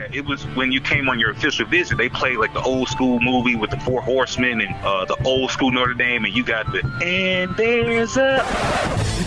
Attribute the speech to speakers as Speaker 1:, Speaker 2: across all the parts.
Speaker 1: It was when you came on your official visit. They played like the old school movie with the Four Horsemen and uh, the old school Notre Dame, and you got the and there's a.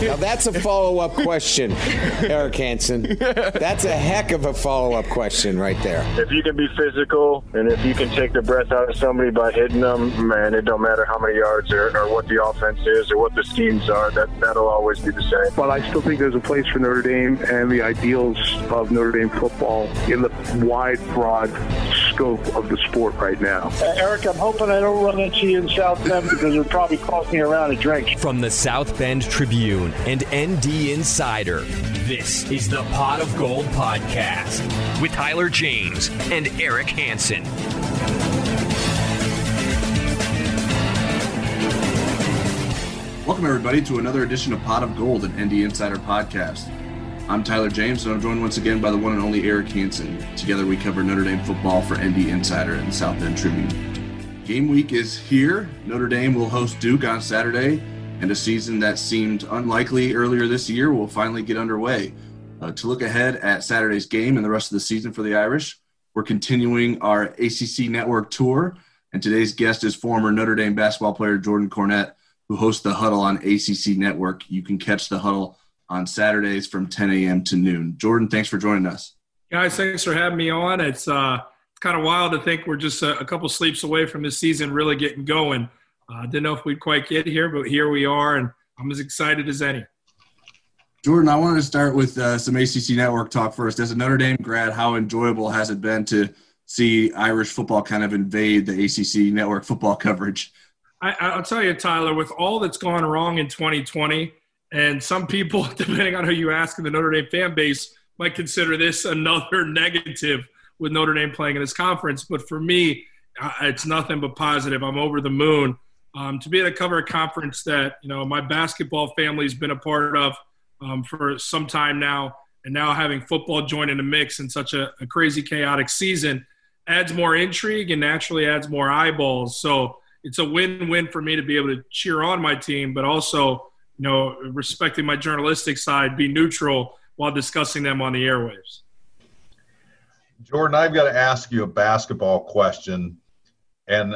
Speaker 2: Now that's a follow up question, Eric Hansen. That's a heck of a follow up question right there.
Speaker 3: If you can be physical and if you can take the breath out of somebody by hitting them, man, it don't matter how many yards or, or what the offense is or what the schemes are. That that'll always be the same.
Speaker 4: But I still think there's a place for Notre Dame and the ideals of Notre Dame football in the wide, broad scope of the sport right now.
Speaker 5: Uh, Eric, I'm hoping I don't run into you in South Bend because it'll probably cost me around a drink.
Speaker 6: From the South Bend Tribune and ND Insider, this is the Pot of Gold podcast with Tyler James and Eric Hansen.
Speaker 7: Welcome, everybody, to another edition of Pot of Gold, an ND Insider podcast. I'm Tyler James, and I'm joined once again by the one and only Eric Hansen. Together, we cover Notre Dame football for ND Insider and South Bend Tribune. Game week is here. Notre Dame will host Duke on Saturday, and a season that seemed unlikely earlier this year will finally get underway. Uh, to look ahead at Saturday's game and the rest of the season for the Irish, we're continuing our ACC Network tour, and today's guest is former Notre Dame basketball player Jordan Cornette, who hosts the Huddle on ACC Network. You can catch the Huddle on Saturdays from 10 a.m. to noon. Jordan, thanks for joining us.
Speaker 8: Guys, thanks for having me on. It's uh, kind of wild to think we're just a, a, couple sleeps away from this season really getting going. I uh, didn't know if we'd quite get here, but here we are, and I'm as excited as any.
Speaker 7: Jordan, I wanted to start with uh, some ACC Network talk first. As a Notre Dame grad, how enjoyable has it been to see Irish football kind of invade the ACC Network football coverage?
Speaker 8: I, will tell you, Tyler, with all that's gone wrong in 2020, and some people, depending on who you ask in the Notre Dame fan base, might consider this another negative with Notre Dame playing in this conference. But for me, it's nothing but positive. I'm over the moon. Um, to be able to cover a conference that you know my basketball family's been a part of um, for some time now, and now having football join in the mix in such a, a, crazy, chaotic season adds more intrigue and naturally adds more eyeballs. So it's a win-win for me to be able to cheer on my team, but also you know, respecting my journalistic side, be neutral while discussing them on the airwaves.
Speaker 9: Jordan, I've got to ask you a basketball question. And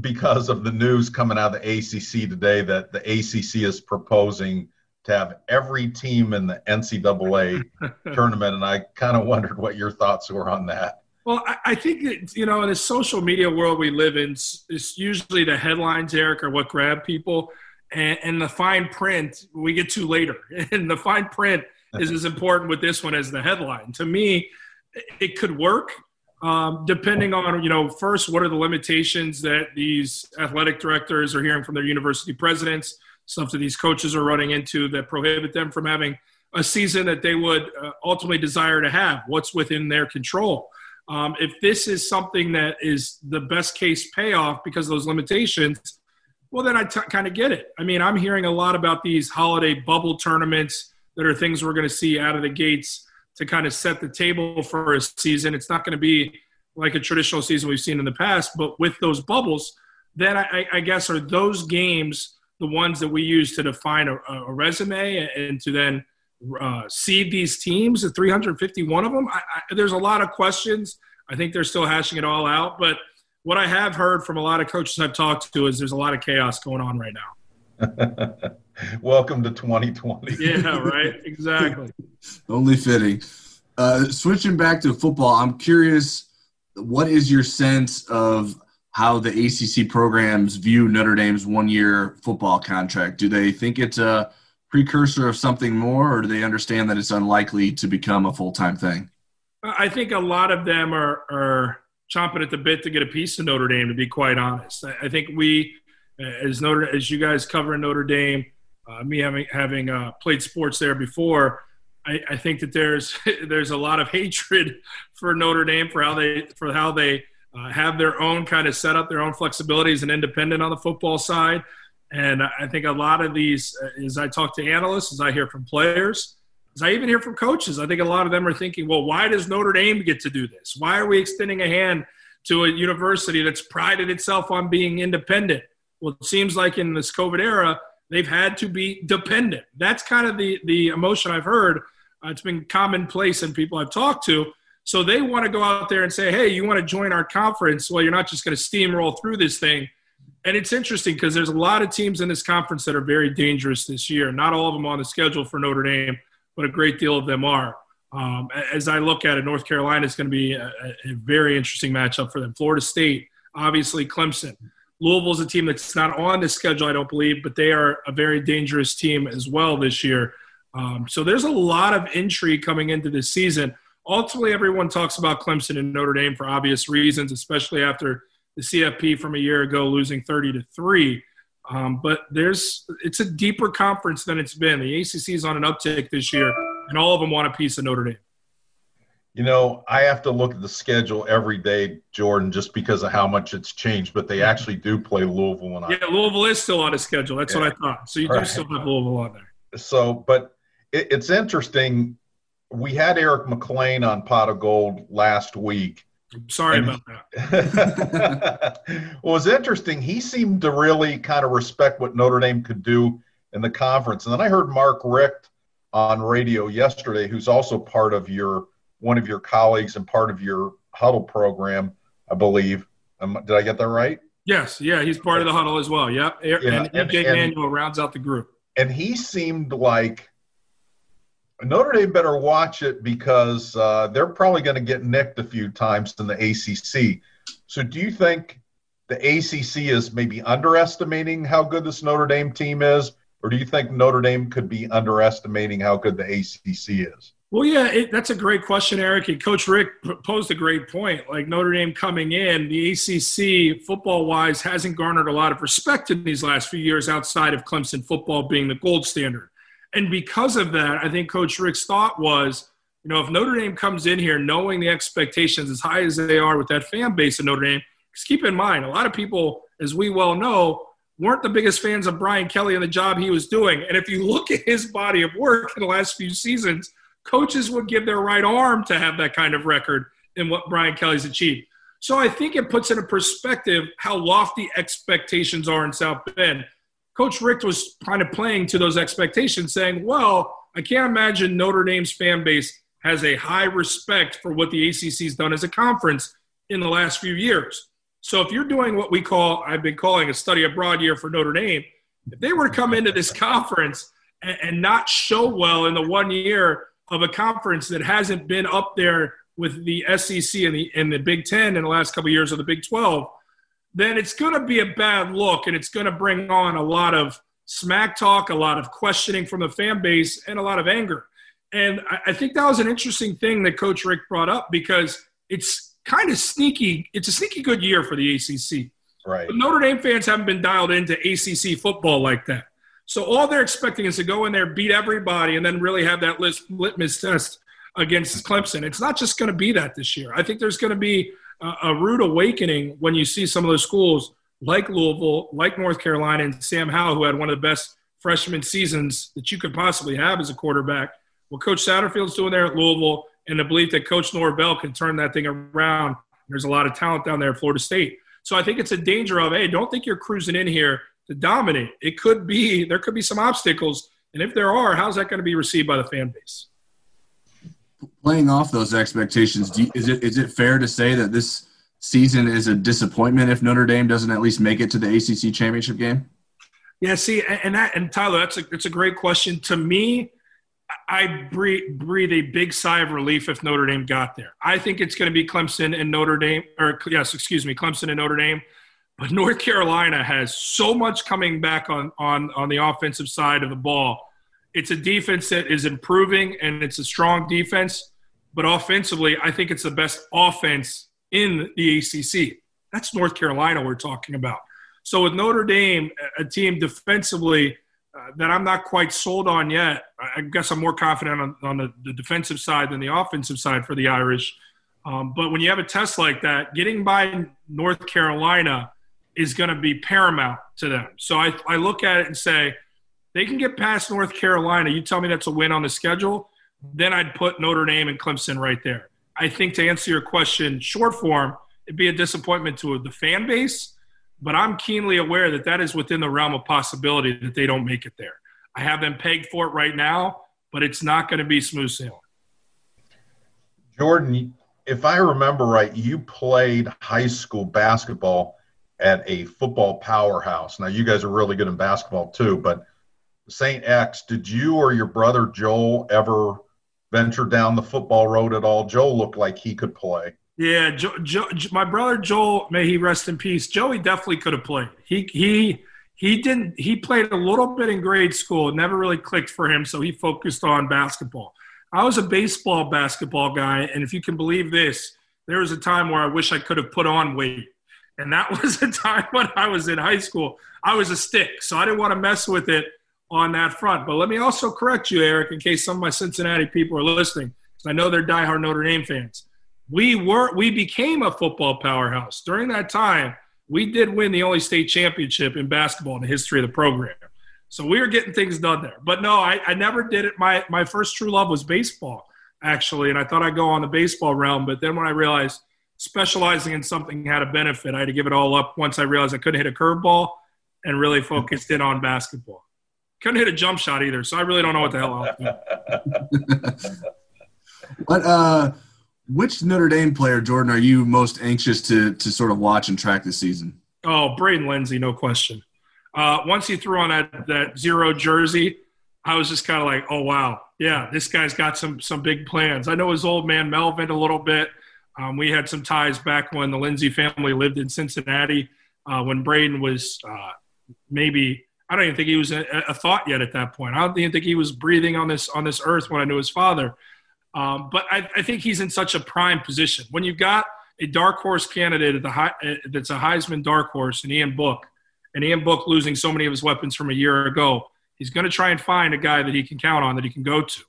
Speaker 9: because of the news coming out of the ACC today that the ACC is proposing to have every team in the NCAA tournament, and I kind of wondered what your thoughts were on that.
Speaker 8: Well, I think that, you know, in the social media world we live in, it's usually the headlines, Eric, are what grab people and, and the fine print we get to later. And the fine print is as important with this one as the headline. To me, it could work um, depending on you know first what are the limitations that these athletic directors are hearing from their university presidents stuff that these coaches are running into that prohibit them from having a season that they would uh, ultimately desire to have what's within their control um, if this is something that is the best case payoff because of those limitations well, then I t- kind of get it. I mean, I'm hearing a lot about these holiday bubble tournaments that are things we're going to see out of the gates to kind of set the table for a season. It's not going to be like a traditional season we've seen in the past, but with those bubbles, then I, I guess are those games the ones that we use to define a, a resume and to then uh, seed these teams, the 351 of them? I, I, there's a lot of questions. I think they're still hashing it all out, but – what I have heard from a lot of coaches I've talked to is there's a lot of chaos going on right now.
Speaker 9: Welcome to 2020.
Speaker 8: yeah, right. Exactly.
Speaker 7: Only fitting. Uh, switching back to football, I'm curious. What is your sense of how the ACC programs view Notre Dame's one-year football contract? Do they think it's a precursor of something more, or do they understand that it's unlikely to become a full-time thing?
Speaker 8: I think a lot of them are are chomping at the bit to get a piece of Notre Dame. To be quite honest, I, think we, as Notre, as you guys cover Notre Dame, uh, me having having uh, played sports there before, I, I think that there's there's a lot of hatred for Notre Dame for how they for how they uh, have their own kind of setup, their own flexibilities and independent on the football side. And I think a lot of these, uh, as I talk to analysts, as I hear from players, as I even hear from coaches, I think a lot of them are thinking, well, why does Notre Dame get to do this? Why are we extending a hand to a university that's prided itself on being independent? Well, it seems like in this COVID era, they've had to be dependent. That's kind of the, the emotion I've heard. Uh, it's been commonplace in people I've talked to. So they want to go out there and say, hey, you want to join our conference? Well, you're not just going to steamroll through this thing. And it's interesting because there's a lot of teams in this conference that are very dangerous this year. Not all of them on the schedule for Notre Dame, but a great deal of them are. Um, as I look at it, North Carolina is going to be a, a, very interesting matchup for them. Florida State, obviously Clemson. Louisville is a team that's not on the schedule, I don't believe, but they are a very dangerous team as well this year. Um, so there's a lot of intrigue coming into this season ultimately everyone talks about Clemson and Notre Dame for obvious reasons, especially after the CFP from a year ago losing 30 to three. Um, but there's it's a deeper conference than it's been. The ACC is on an uptick this year, and all of them want a piece of Notre Dame.
Speaker 9: You know, I have to look at the schedule every day, Jordan, just because of how much it's changed. But they actually do play Louisville. And
Speaker 8: yeah, Louisville is still on the schedule. That's yeah. what I thought. So you do still have Louisville on there.
Speaker 9: So, but it, it's interesting we had Eric Mac Lain on Pot of Gold last week.
Speaker 8: Sorry about that.
Speaker 9: well, it's interesting. He seemed to really kind of respect what Notre Dame could do in the conference. And then I heard Mark Richt on radio yesterday, who's also part of your one of your colleagues and part of your huddle program, I believe. Um, did I get that right?
Speaker 8: Yes, yeah, he's part of the huddle as well. Yep, yeah, and, and EJ Manuel rounds out the group.
Speaker 9: And he seemed like Notre Dame better watch it because uh, they're probably going to get nicked a few times in the ACC. So, do you think the ACC is maybe underestimating how good this Notre Dame team is, or do you think Notre Dame could be underestimating how good the ACC is?
Speaker 8: Well, yeah, it, that's a great question, Eric. And Coach Richt posed a great point. Like Notre Dame coming in, the ACC football wise hasn't garnered a lot of respect in these last few years outside of Clemson football being the gold standard. And because of that, I think Coach Richt's thought was, you know, if Notre Dame comes in here knowing the expectations as high as they are with that fan base of Notre Dame, because keep in mind, a lot of people, as we well know, weren't the biggest fans of Brian Kelly and the job he was doing. And if you look at his body of work in the last few seasons, coaches would give their right arm to have that kind of record in what Brian Kelly's achieved. So I think it puts into perspective how lofty expectations are in South Bend. Coach Richt was kind of playing to those expectations, saying, well, I can't imagine Notre Dame's fan base has a high respect for what the ACC's done as a conference in the last few years. So if you're doing what we call, I've been calling a study abroad year for Notre Dame, if they were to come into this conference and, and not show well in the one year of a conference that hasn't been up there with the SEC and the, and the Big Ten in the last couple of years of the Big 12, then it's going to be a bad look and it's going to bring on a lot of smack talk, a lot of questioning from the fan base, and a lot of anger. And I, think that was an interesting thing that Coach Richt brought up because it's kind of sneaky. It's a sneaky good year for the ACC.
Speaker 9: Right.
Speaker 8: But Notre Dame fans haven't been dialed into ACC football like that. So all they're expecting is to go in there, beat everybody, and then really have that litmus test against Clemson. It's not just going to be that this year. I think there's going to be a, rude awakening when you see some of those schools like Louisville, like North Carolina, and Sam Howell, who had one of the best freshman seasons that you could possibly have as a quarterback. What Coach Satterfield's doing there at Louisville, and the belief that Coach Norvell can turn that thing around. There's a lot of talent down there at Florida State. So I think it's a danger of, hey, don't think you're cruising in here to dominate. It could be, there could be some obstacles. And if there are, how's that going to be received by the fan base?
Speaker 7: Playing off those expectations, you, is it is it fair to say that this season is a disappointment if Notre Dame doesn't at least make it to the ACC championship game?
Speaker 8: Yeah, see, and that and Tyler, that's a it's a great question. To me, I breathe, breathe a big sigh of relief if Notre Dame got there. I think it's going to be Clemson and Notre Dame, or yes, excuse me, Clemson and Notre Dame. But North Carolina has so much coming back on on on the offensive side of the ball it's a defense that is improving and it's a strong defense, but offensively, I think it's the best offense in the ACC. That's North Carolina we're talking about. So with Notre Dame, a team defensively uh, that I'm not quite sold on yet. I guess I'm more confident on, on the, the, defensive side than the offensive side for the Irish. Um, but when you have a test like that, getting by North Carolina is going to be paramount to them. So I, I look at it and say, they can get past North Carolina. You tell me that's a win on the schedule, then I'd put Notre Dame and Clemson right there. I think to answer your question, short form, it'd be a disappointment to the fan base but I'm keenly aware that that is within the realm of possibility that they don't make it there. I have them pegged for it right now, but it's not going to be smooth sailing.
Speaker 9: Jordan, if I remember right, you played high school basketball at a football powerhouse. Now, you guys are really good in basketball too, but St. X, did you or your brother Joel ever venture down the football road at all? Joel looked like he could play.
Speaker 8: Yeah, jo- jo- my brother Joel, may he rest in peace. Joey definitely could have played. He he he didn't. He played a little bit in grade school. It never really clicked for him, so he focused on basketball. I was a baseball basketball guy, and if you can believe this, there was a time where I wish I could have put on weight, and that was a time when I was in high school. I was a stick, so I didn't want to mess with it on that front. But let me also correct you, Eric, in case some of my Cincinnati people are listening. I know they're diehard Notre Dame fans. We were we became a football powerhouse. During that time we did win the only state championship in basketball in the history of the program. So we were getting things done there. But no i, I never did it. My my first true love was baseball actually and i thought i'd go on the baseball realm but then when i realized specializing in something had a benefit i had to give it all up once i realized i couldn't hit a curveball and really focused in on basketball couldn't hit a jump shot either so i really don't know what the hell i was doing
Speaker 7: what uh which Notre Dame player, Jordan, are you most anxious to to sort of watch and track this season?
Speaker 8: Oh, Braden Lenzy, no question. Uh, once he threw on that that zero jersey, I was just kind of like, oh wow, yeah, this guy's got some some big plans. I know his old man Melvin a little bit. Um, we had some ties back when the Lenzy family lived in Cincinnati. Uh, when Braden was uh, maybe I don't even think he was a, a, thought yet at that point. I don't even think he was breathing on this on this earth when I knew his father. Um, but I, I, think he's in such a prime position. When you've got a dark horse candidate at the high, uh, that's a Heisman dark horse, and Ian Book, and Ian Book losing so many of his weapons from a year ago, he's going to try and find a guy that he can count on, that he can go to.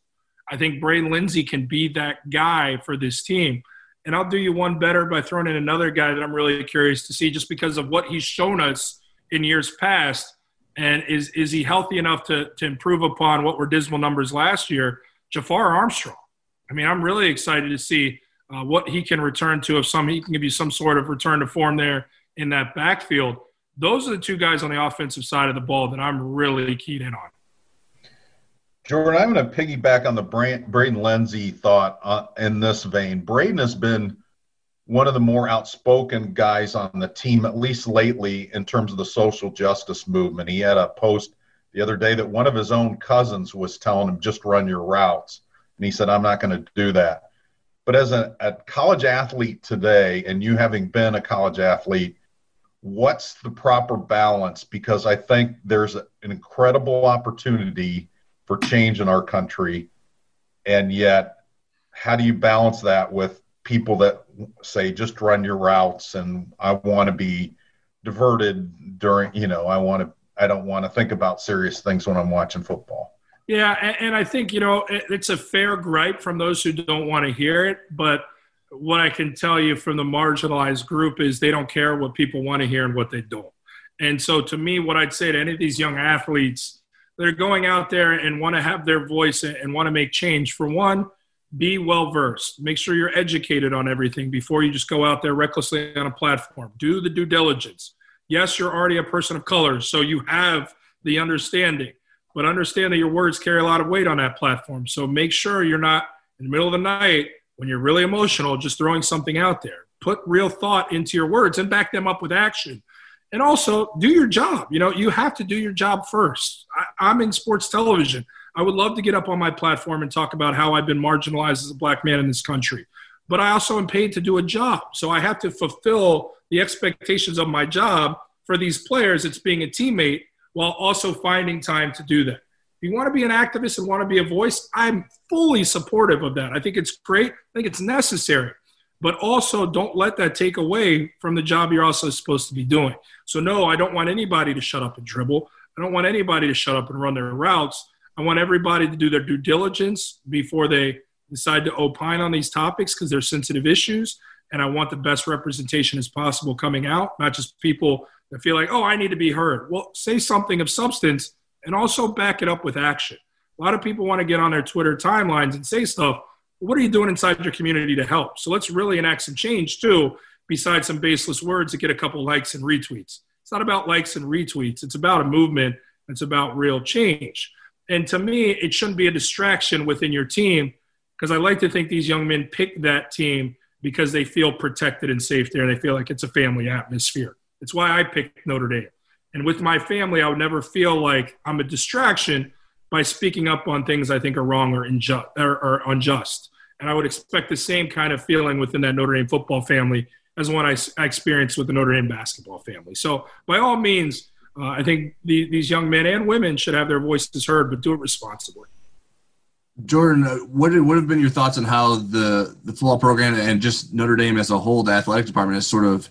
Speaker 8: I think Braden Lenzy can be that guy for this team. And I'll do you one better by throwing in another guy that I'm really curious to see just because of what he's shown us in years past. And is, is he healthy enough to, to improve upon what were dismal numbers last year? Jafar Armstrong. I mean, I'm really excited to see uh, what he can return to. If some he can give you some sort of return to form there in that backfield. Those are the two guys on the offensive side of the ball that I'm really keyed in on.
Speaker 9: Jordan, I'm going to piggyback on the Braden Lenzy thought uh, in this vein. Braden has been one of the more outspoken guys on the team, at least lately, in terms of the social justice movement. He had a post the other day that one of his own cousins was telling him, just run your routes. And he said, I'm not going to do that. But as a, a, college athlete today, and you having been a college athlete, what's the proper balance? Because I think there's an incredible opportunity for change in our country. And yet, how do you balance that with people that say, just run your routes and I want to be diverted during, you know, I want to, I don't want to think about serious things when I'm watching football?
Speaker 8: Yeah, and, and I think you know it, it's a fair gripe from those who don't want to hear it, but what I can tell you from the marginalized group is they don't care what people want to hear and what they don't. And so, to me, what I'd say to any of these young athletes that are going out there and want to have their voice and want to make change, for one, be well versed. Make sure you're educated on everything before you just go out there recklessly on a platform. Do the due diligence. Yes, you're already a person of color, so you have the understanding but understand that your words carry a lot of weight on that platform. So make sure you're not in the middle of the night when you're really emotional, just throwing something out there. Put real thought into your words and back them up with action. And also do your job. You know, you have to do your job first. I, I'm in sports television. I would love to get up on my platform and talk about how I've been marginalized as a black man in this country. But I also am paid to do a job. So I have to fulfill the expectations of my job for these players. It's being a teammate while also finding time to do that. If you want to be an activist and want to be a voice, I'm fully supportive of that. I think it's great. I think it's necessary. But also, don't let that take away from the job you're also supposed to be doing. So, no, I don't want anybody to shut up and dribble. I don't want anybody to shut up and run their routes. I want everybody to do their due diligence before they decide to opine on these topics because they're sensitive issues. And I want the best representation as possible coming out, not just people that feel like, oh, I need to be heard. Well, say something of substance and also back it up with action. A lot of people want to get on their Twitter timelines and say stuff. What are you doing inside your community to help? So let's really enact some change too, besides some baseless words that get a couple likes and retweets. It's not about likes and retweets. It's about a movement. It's about real change. And to me, it shouldn't be a distraction within your team because I like to think these young men pick that team because they feel protected and safe there. They feel like it's a family atmosphere. It's why I picked Notre Dame. And with my family, I would never feel like I'm a distraction by speaking up on things I think are wrong or, inju- or, or unjust. And I would expect the same kind of feeling within that Notre Dame football family as one I, I experienced with the Notre Dame basketball family. So, by all means, uh, I think the, these young men and women should have their voices heard, but do it responsibly.
Speaker 7: Jordan, uh, what would have been your thoughts on how the the football program and just Notre Dame as a whole, the athletic department, has sort of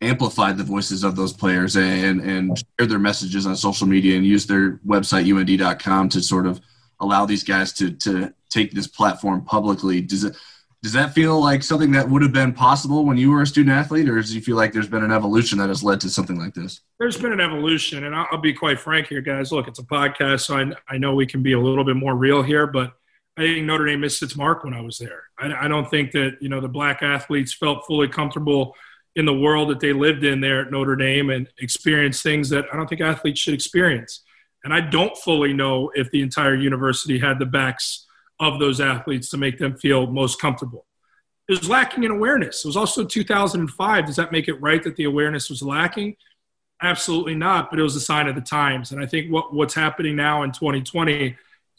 Speaker 7: amplified the voices of those players and and share their messages on social media and use their website und.com to sort of allow these guys to to take this platform publicly. Does it does that feel like something that would have been possible when you were a student athlete, or does you feel like there's been an evolution that has led to something like this?
Speaker 8: There's been an evolution, and I'll, I'll be quite frank here, guys. Look, it's a podcast, so I, I know we can be a little bit more real here, but I think Notre Dame missed its mark when I was there. I, I don't think that you know the black athletes felt fully comfortable in the world that they lived in there at Notre Dame and experienced things that I don't think athletes should experience. And I don't fully know if the entire university had the backs of those athletes to make them feel most comfortable. It was lacking in awareness. It was also 2005. Does that make it right that the awareness was lacking? Absolutely not, but it was a sign of the times. And I think what, what's happening now in 2020,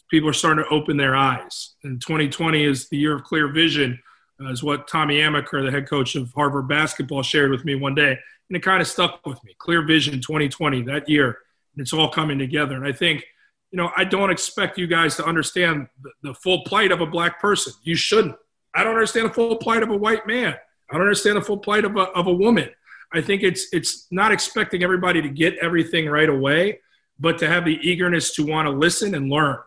Speaker 8: people are starting to open their eyes. And 2020 is the year of clear vision, uh, is what Tommy Amaker, the head coach of Harvard basketball, shared with me one day. And it kind of stuck with me. Clear vision 2020, that year. And it's all coming together. And I think – you know, I don't expect you guys to understand the, the, full plight of a black person. You shouldn't. I don't understand the full plight of a white man. I don't understand the full plight of a, of a woman. I think it's it's not expecting everybody to get everything right away, but to have the eagerness to want to listen and learn,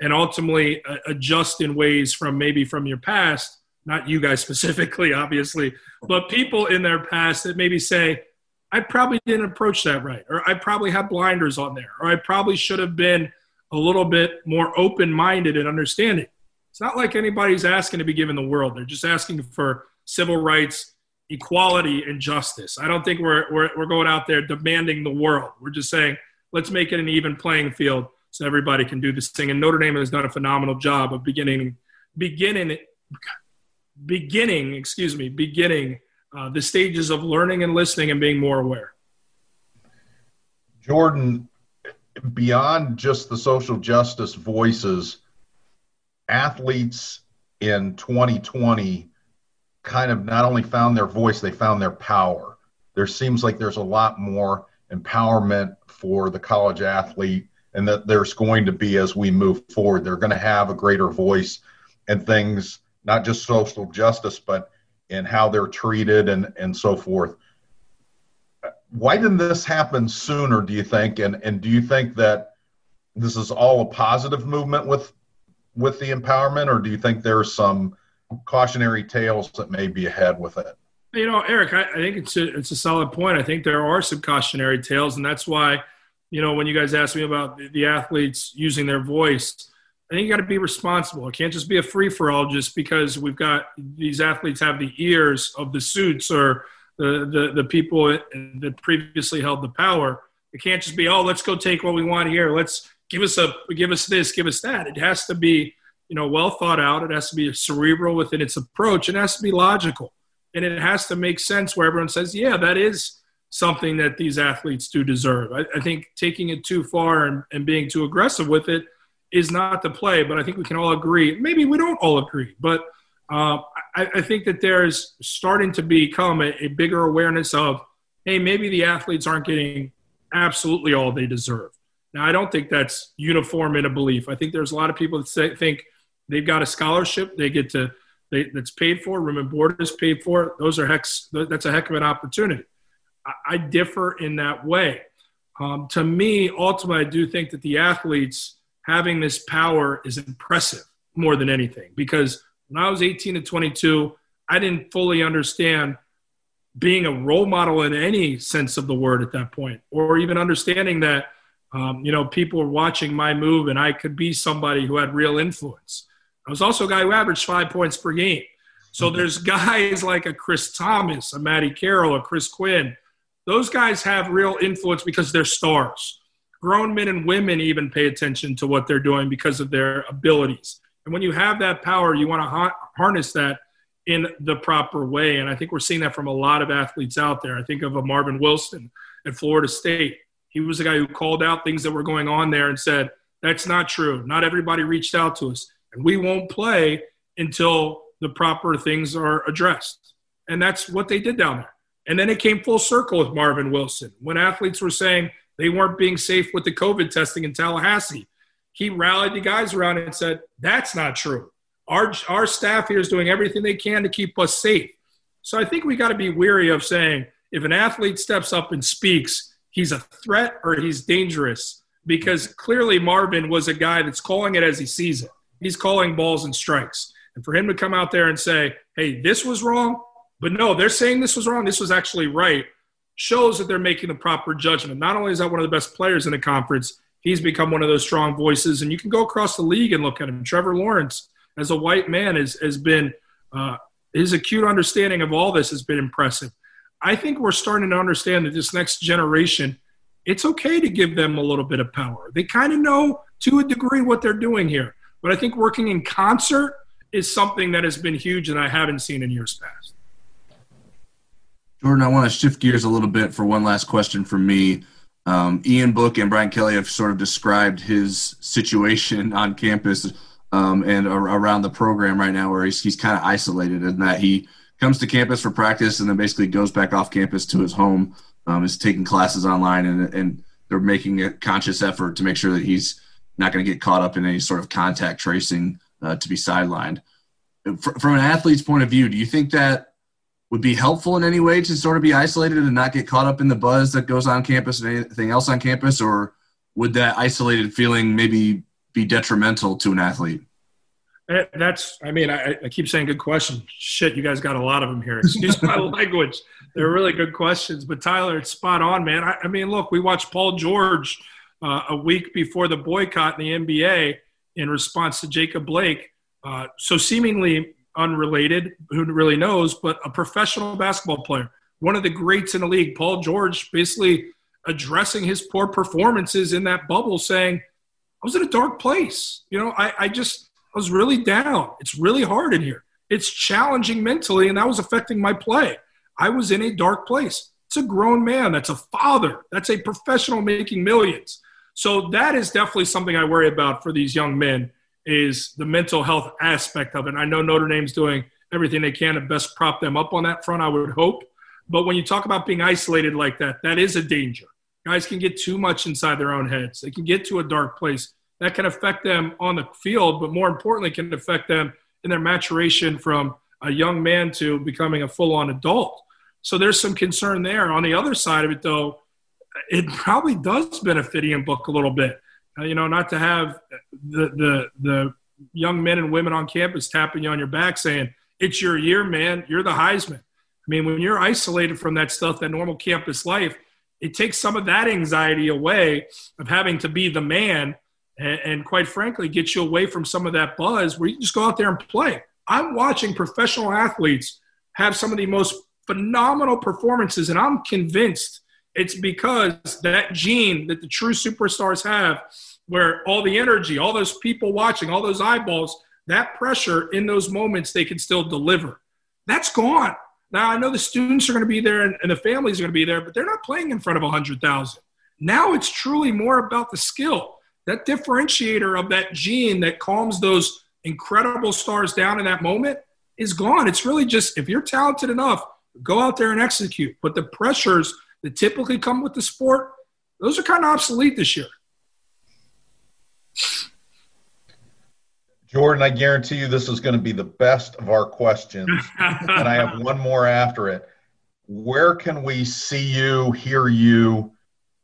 Speaker 8: and ultimately uh, adjust in ways from maybe from your past. Not you guys specifically, obviously, but people in their past that maybe say, I probably didn't approach that right, or I probably had blinders on there, or I probably should have been a little bit more open minded and understanding. It's not like anybody's asking to be given the world. They're just asking for civil rights, equality, and justice. I don't think we're, we're, we're going out there demanding the world. We're just saying, let's make it an even playing field so everybody can do this thing. And Notre Dame has done a phenomenal job of beginning, beginning, beginning, excuse me, beginning uh, the stages of learning and listening and being more aware.
Speaker 9: Jordan, beyond just the social justice voices, athletes in 2020 kind of not only found their voice, they found their power. There seems like there's a lot more empowerment for the college athlete, and that there's going to be as we move forward. They're going to have a greater voice and things, not just social justice, but in how they're treated and, and so forth why didn't this happen sooner do you think? And and do you think that this is all a positive movement with with the empowerment or do you think there's some cautionary tales that may be ahead with it?
Speaker 8: You know eric i, I think it's a, it's a solid point. I think there are some cautionary tales and that's why you know when you guys asked me about the, the athletes using their voice I think you got to be responsible. It can't just be a free for all just because we've got these athletes have the ears of the suits or the, the, the people that previously held the power. It can't just be, oh, let's go take what we want here. Let's give us a give us this, give us that. It has to be, you know, well thought out. It has to be cerebral within its approach. It has to be logical, and it has to make sense where everyone says, yeah, that is something that these athletes do deserve. I, I think taking it too far and, and being too aggressive with it is not the play. But I think we can all agree. Maybe we don't all agree, but uh, I, I, think that there's starting to become a, a, bigger awareness of, hey, maybe the athletes aren't getting absolutely all they deserve. Now, I don't think that's uniform in a belief. I think there's a lot of people that say, think they've got a scholarship, they get to they, that's paid for, room and board is paid for. Those are heck, that's a heck of an opportunity. I, I differ in that way. Um, to me, ultimately, I do think that the athletes having this power is impressive more than anything because when I was 18 to 22, I didn't fully understand being a role model in any sense of the word at that point, or even understanding that, um, you know, people were watching my move and I could be somebody who had real influence. I was also a guy who averaged five points per game. So there's guys like a Chris Thomas, a Matty Carroll, a Chris Quinn. Those guys have real influence because they're stars. Grown men and women even pay attention to what they're doing because of their abilities. And when you have that power, you want to ha- harness that in the proper way. And I think we're seeing that from a lot of athletes out there. I think of a Marvin Wilson at Florida State. He was the guy who called out things that were going on there and said, that's not true. Not everybody reached out to us. And we won't play until the proper things are addressed. And that's what they did down there. And then it came full circle with Marvin Wilson when athletes were saying they weren't being safe with the COVID testing in Tallahassee. He rallied the guys around and said, That's not true our, our staff here is doing everything they can to keep us safe. So I think we got to be weary of saying if an athlete steps up and speaks, he's a threat or he's dangerous because clearly Marvin was a guy that's calling it as he sees it. He's calling balls and strikes. And for him to come out there and say, hey, this was wrong, but no, they're saying this was wrong, this was actually right, shows that they're making the proper judgment. Not only is that one of the best players in the conference, he's become one of those strong voices. And you can go across the league and look at him. Trevor Lawrence as a white man has, has been uh, his acute understanding of all this has been impressive. I think we're starting to understand that this next generation, it's okay to give them a little bit of power. They kind of know to a degree what they're doing here. But I think working in concert is something that has been huge and I haven't seen in years past.
Speaker 7: Jordan, I want to shift gears a little bit for one last question from me. Um, Ian Book and Brian Kelly have sort of described his situation on campus um, and around the program right now where he's, he's kind of isolated in that he comes to campus for practice and then basically goes back off campus to his home, um, is taking classes online, and, and they're making a conscious effort to make sure that he's not going to get caught up in any sort of contact tracing uh, to be sidelined. From an athlete's point of view, do you think that would be helpful in any way to sort of be isolated and not get caught up in the buzz that goes on campus and anything else on campus, or would that isolated feeling maybe be detrimental to an athlete?
Speaker 8: Eh, that's, I mean, I, I, keep saying good question. Shit, you guys got a lot of them here. Excuse my language. They're really good questions. But Tyler, it's spot on, man. I, I mean, look, we watched Paul George uh, a week before the boycott in the NBA in response to Jacob Blake. Uh, so seemingly unrelated, who really knows, but a professional basketball player, one of the greats in the league, Paul George, basically addressing his poor performances in that bubble, saying, I was in a dark place. You know, I, I just I was really down. It's really hard in here. It's challenging mentally, and that was affecting my play. I was in a dark place. It's a grown man. That's a father. That's a professional making millions. So that is definitely something I worry about for these young men is the mental health aspect of it. And I know Notre Dame's doing everything they can to best prop them up on that front, I would hope. But when you talk about being isolated like that, that is a danger. Guys can get too much inside their own heads. They can get to a dark place. That can affect them on the field, but more importantly, can affect them in their maturation from a young man to becoming a full on adult. So there's some concern there. On the other side of it, though, it probably does benefit Ian Book a little bit. Uh, you know, not to have the, the, the young men and women on campus tapping you on your back saying, it's your year, man. You're the Heisman. I mean, when you're isolated from that stuff, that normal campus life, it takes some of that anxiety away of having to be the man and, and quite frankly get you away from some of that buzz where you just go out there and play. I'm watching professional athletes have some of the most phenomenal performances, and I'm convinced it's because that gene that the true superstars have, where all the energy, all those people watching, all those eyeballs, that pressure in those moments they can still deliver. That's gone. Now I know the students are going to be there and, and the families are going to be there, but they're not playing in front of a hundred thousand. Now it's truly more about the skill. That differentiator of that gene that calms those incredible stars down in that moment is gone. It's really just if you're talented enough, go out there and execute. But the pressures that typically come with the sport, those are kind of obsolete this year.
Speaker 9: Jordan, I guarantee you this is going to be the best of our questions. and I have one more after it. Where can we see you, hear you,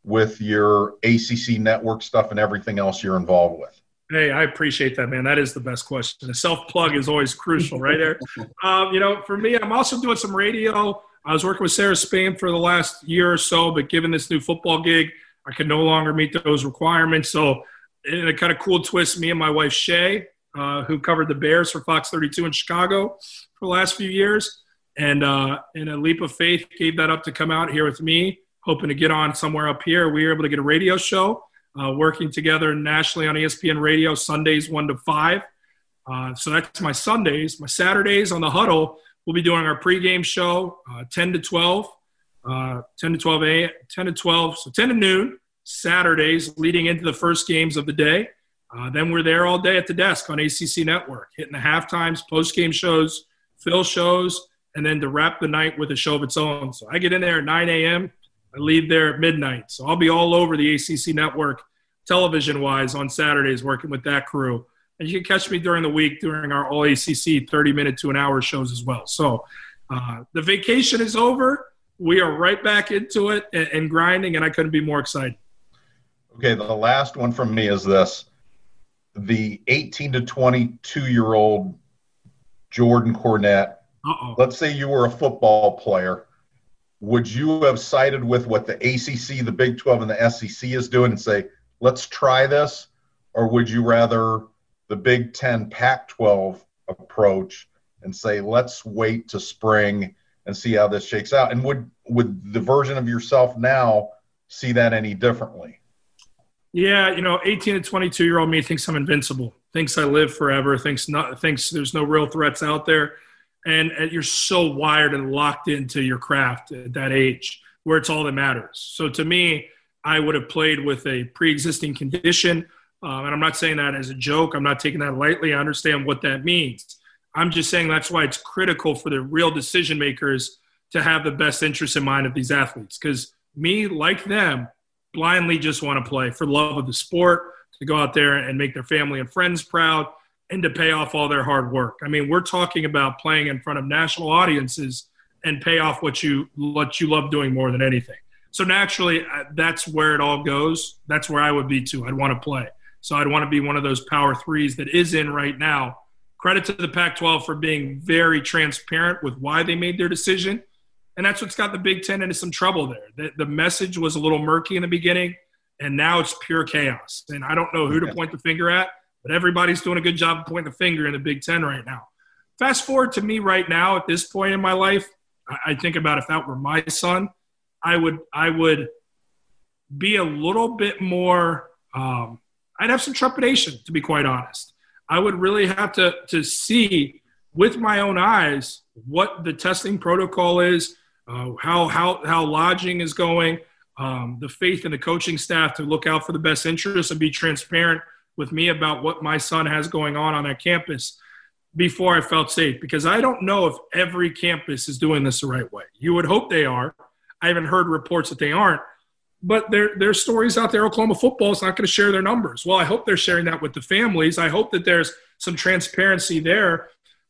Speaker 9: with your ACC network stuff and everything else you're involved with.
Speaker 8: Hey, I appreciate that, man. That is the best question. The self plug is always crucial, right there. um, you know, for me, I'm also doing some radio. I was working with Sarah Spain for the last year or so, but given this new football gig, I can no longer meet those requirements. So, in a kind of cool twist, me and my wife Shay, uh, who covered the Bears for Fox 32 in Chicago for the last few years, and uh, in a leap of faith, gave that up to come out here with me, hoping to get on somewhere up here. We were able to get a radio show uh, working together nationally on ESPN Radio Sundays one to five. Uh, so that's my Sundays. My Saturdays on the huddle, we'll be doing our pregame show uh, 10 to 12, uh, 10 to 12 a 10 to 12, so 10 to noon Saturdays leading into the first games of the day. Uh, then we're there all day at the desk on ACC Network, hitting the half times, post game shows, fill shows, and then to wrap the night with a show of its own. So I get in there at 9 a.m. I leave there at midnight. So I'll be all over the ACC network television wise on Saturdays working with that crew. And you can catch me during the week during our all ACC 30 minute to an hour shows as well. So uh, the vacation is over. We are right back into it and, and grinding, and I couldn't be more excited.
Speaker 9: Okay, the last one from me is this the 18 to 22 year old Jordan Cornette.
Speaker 8: Uh-oh.
Speaker 9: Let's say you were a football player would you have sided with what the ACC, the Big 12, and the SEC is doing and say, let's try this? Or would you rather the Big 10, Pac 12 approach and say, let's wait to spring and see how this shakes out? And would, would the version of yourself now see that any differently?
Speaker 8: Yeah, you know, 18 to 22 year old me thinks I'm invincible, thinks I live forever, thinks not, thinks there's no real threats out there and, and you're so wired and locked into your craft at that age where it's all that matters. So to me, I would have played with a pre-existing condition, um, and I'm not saying that as a joke. I'm not taking that lightly. I understand what that means. I'm just saying that's why it's critical for the real decision makers to have the best interest in mind of these athletes. Because me, like them, blindly just want to play for love of the sport, to go out there and make their family and friends proud, and to pay off all their hard work. I mean, we're talking about playing in front of national audiences and pay off what you what you love doing more than anything. So naturally, uh, that's where it all goes. That's where I would be too. I'd want to play. So I'd want to be one of those power threes that is in right now. Credit to the Pac 12 for being very transparent with why they made their decision. And that's what's got the Big Ten into some trouble there. The, the message was a little murky in the beginning, and now it's pure chaos. And I don't know who to point the finger at but everybody's doing a good job of pointing the finger in the Big Ten right now. Fast forward to me right now at this point in my life, I think about if that were my son, I would I would be a little bit more. Um, I'd have some trepidation, to be quite honest. I would really have to to see with my own eyes what the testing protocol is, uh, how how how lodging is going, um, the faith in the coaching staff to look out for the best interests and be transparent with me about what my son has going on on that campus before I felt safe because I don't know if every campus is doing this the right way. You would hope they are. I haven't heard reports that they aren't, but there there's stories out there. Oklahoma football is not going to share their numbers. Well, I hope they're sharing that with the families. I hope that there's some transparency there.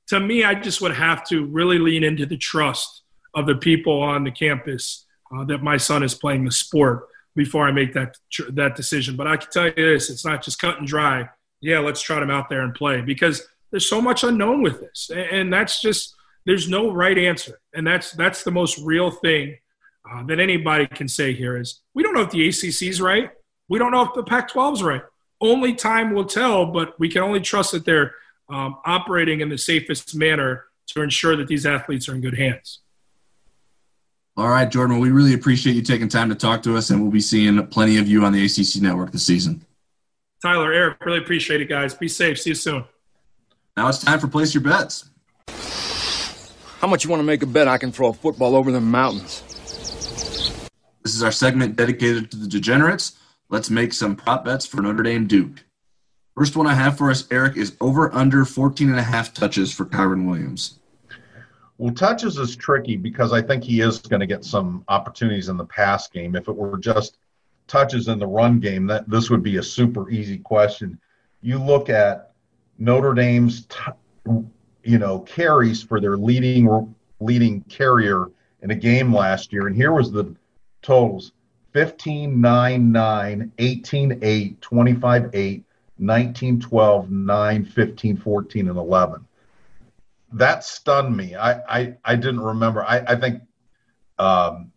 Speaker 8: To me, I just would have to really lean into the trust of the people on the campus uh, that my son is playing the sport before I make that that decision. But I can tell you this: it's not just cut and dry. Yeah, let's trot him out there and play because there's so much unknown with this, and that's just there's no right answer, and that's that's the most real thing uh, that anybody can say here is we don't know if the ACC is right, we don't know if the Pac-12 is right. Only time will tell, but we can only trust that they're um, operating in the safest manner to ensure that these athletes are in good hands.
Speaker 7: All right, Jordan. Well, we really appreciate you taking time to talk to us, and we'll be seeing plenty of you on the ACC network this season.
Speaker 8: Tyler, Eric, really appreciate it, guys. Be safe. See you soon.
Speaker 7: Now it's time for Place Your Bets.
Speaker 10: How much you want to make a bet I can throw a football over the mountains?
Speaker 7: This is our segment dedicated to the degenerates. Let's make some prop bets for Notre Dame Duke. First one I have for us, Eric, is over under 14 and a half touches for Kyren Williams.
Speaker 9: Well, touches is tricky because I think he is going to get some opportunities in the pass game. If it were just touches in the run game, that this would be a super easy question. You look at Notre Dame's, t- you know, carries for their leading leading carrier in a game last year, and here was the totals: 15 9 9, 18 8, 25 8, 19 12, 9 15 14, and 11. That stunned me. I, I, I didn't remember. I, I think um,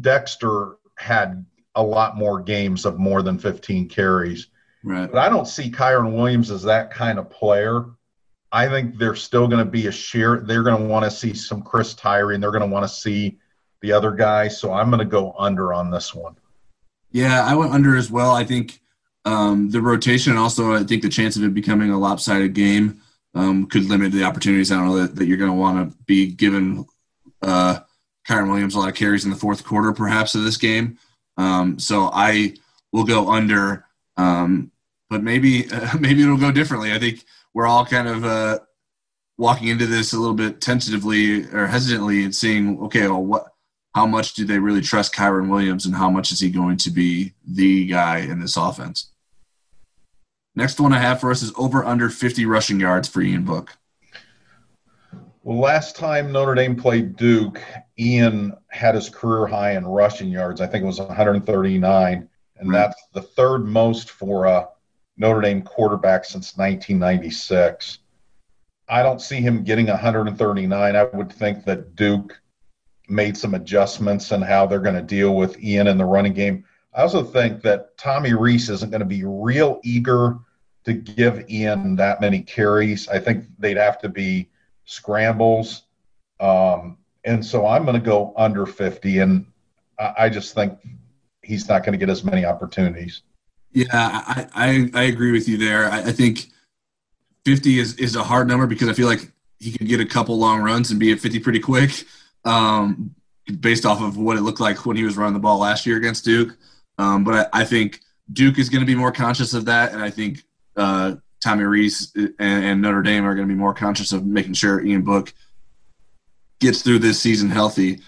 Speaker 9: Dexter had a lot more games of more than 15 carries.
Speaker 7: Right.
Speaker 9: But I don't see Kyren Williams as that kind of player. I think they're still going to be a share. They're going to want to see some Chris Tyree, and they're going to want to see the other guy. So I'm going to go under on this one.
Speaker 7: Yeah, I went under as well. I think um, the rotation, and also I think the chance of it becoming a lopsided game um, could limit the opportunities. I don't know that, that you're going to want to be given uh, Kyren Williams a lot of carries in the fourth quarter, perhaps, of this game. Um, so I will go under, um, but maybe uh, maybe it'll go differently. I think we're all kind of uh, walking into this a little bit tentatively or hesitantly and seeing, okay, well, what, how much do they really trust Kyren Williams, and how much is he going to be the guy in this offense? Next one I have for us is over under 50 rushing yards for Ian Book.
Speaker 9: Well, last time Notre Dame played Duke, Ian had his career high in rushing yards. I think it was 139, and that's the third most for a Notre Dame quarterback since 1996. I don't see him getting 139. I would think that Duke made some adjustments in how they're going to deal with Ian in the running game. I also think that Tommy Rees isn't going to be real eager to give Ian that many carries. I think they'd have to be scrambles. Um, and so I'm going to go under 50. And I, I just think he's not going to get as many opportunities.
Speaker 7: Yeah, I, I, I agree with you there. I, I, think 50 is, is a hard number because I feel like he could get a couple long runs and be at 50 pretty quick um, based off of what it looked like when he was running the ball last year against Duke. Um, but I, I, think Duke is going to be more conscious of that. And I think uh, Tommy Rees and, and, Notre Dame are going to be more conscious of making sure Ian Book gets through this season healthy.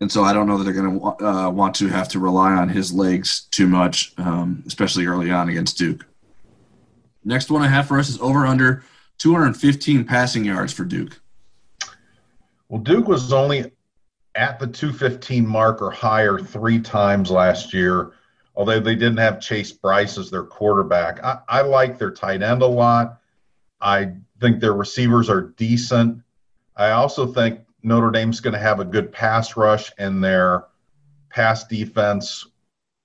Speaker 7: And so I don't know that they're going to uh, want to have to rely on his legs too much, um, especially early on against Duke. Next one I have for us is over under 215 passing yards for Duke.
Speaker 9: Well, Duke was only at the 215 mark or higher three times last year although they didn't have Chase Brice as their quarterback. I, I like their tight end a lot. I think their receivers are decent. I also think Notre Dame's going to have a good pass rush, and their pass defense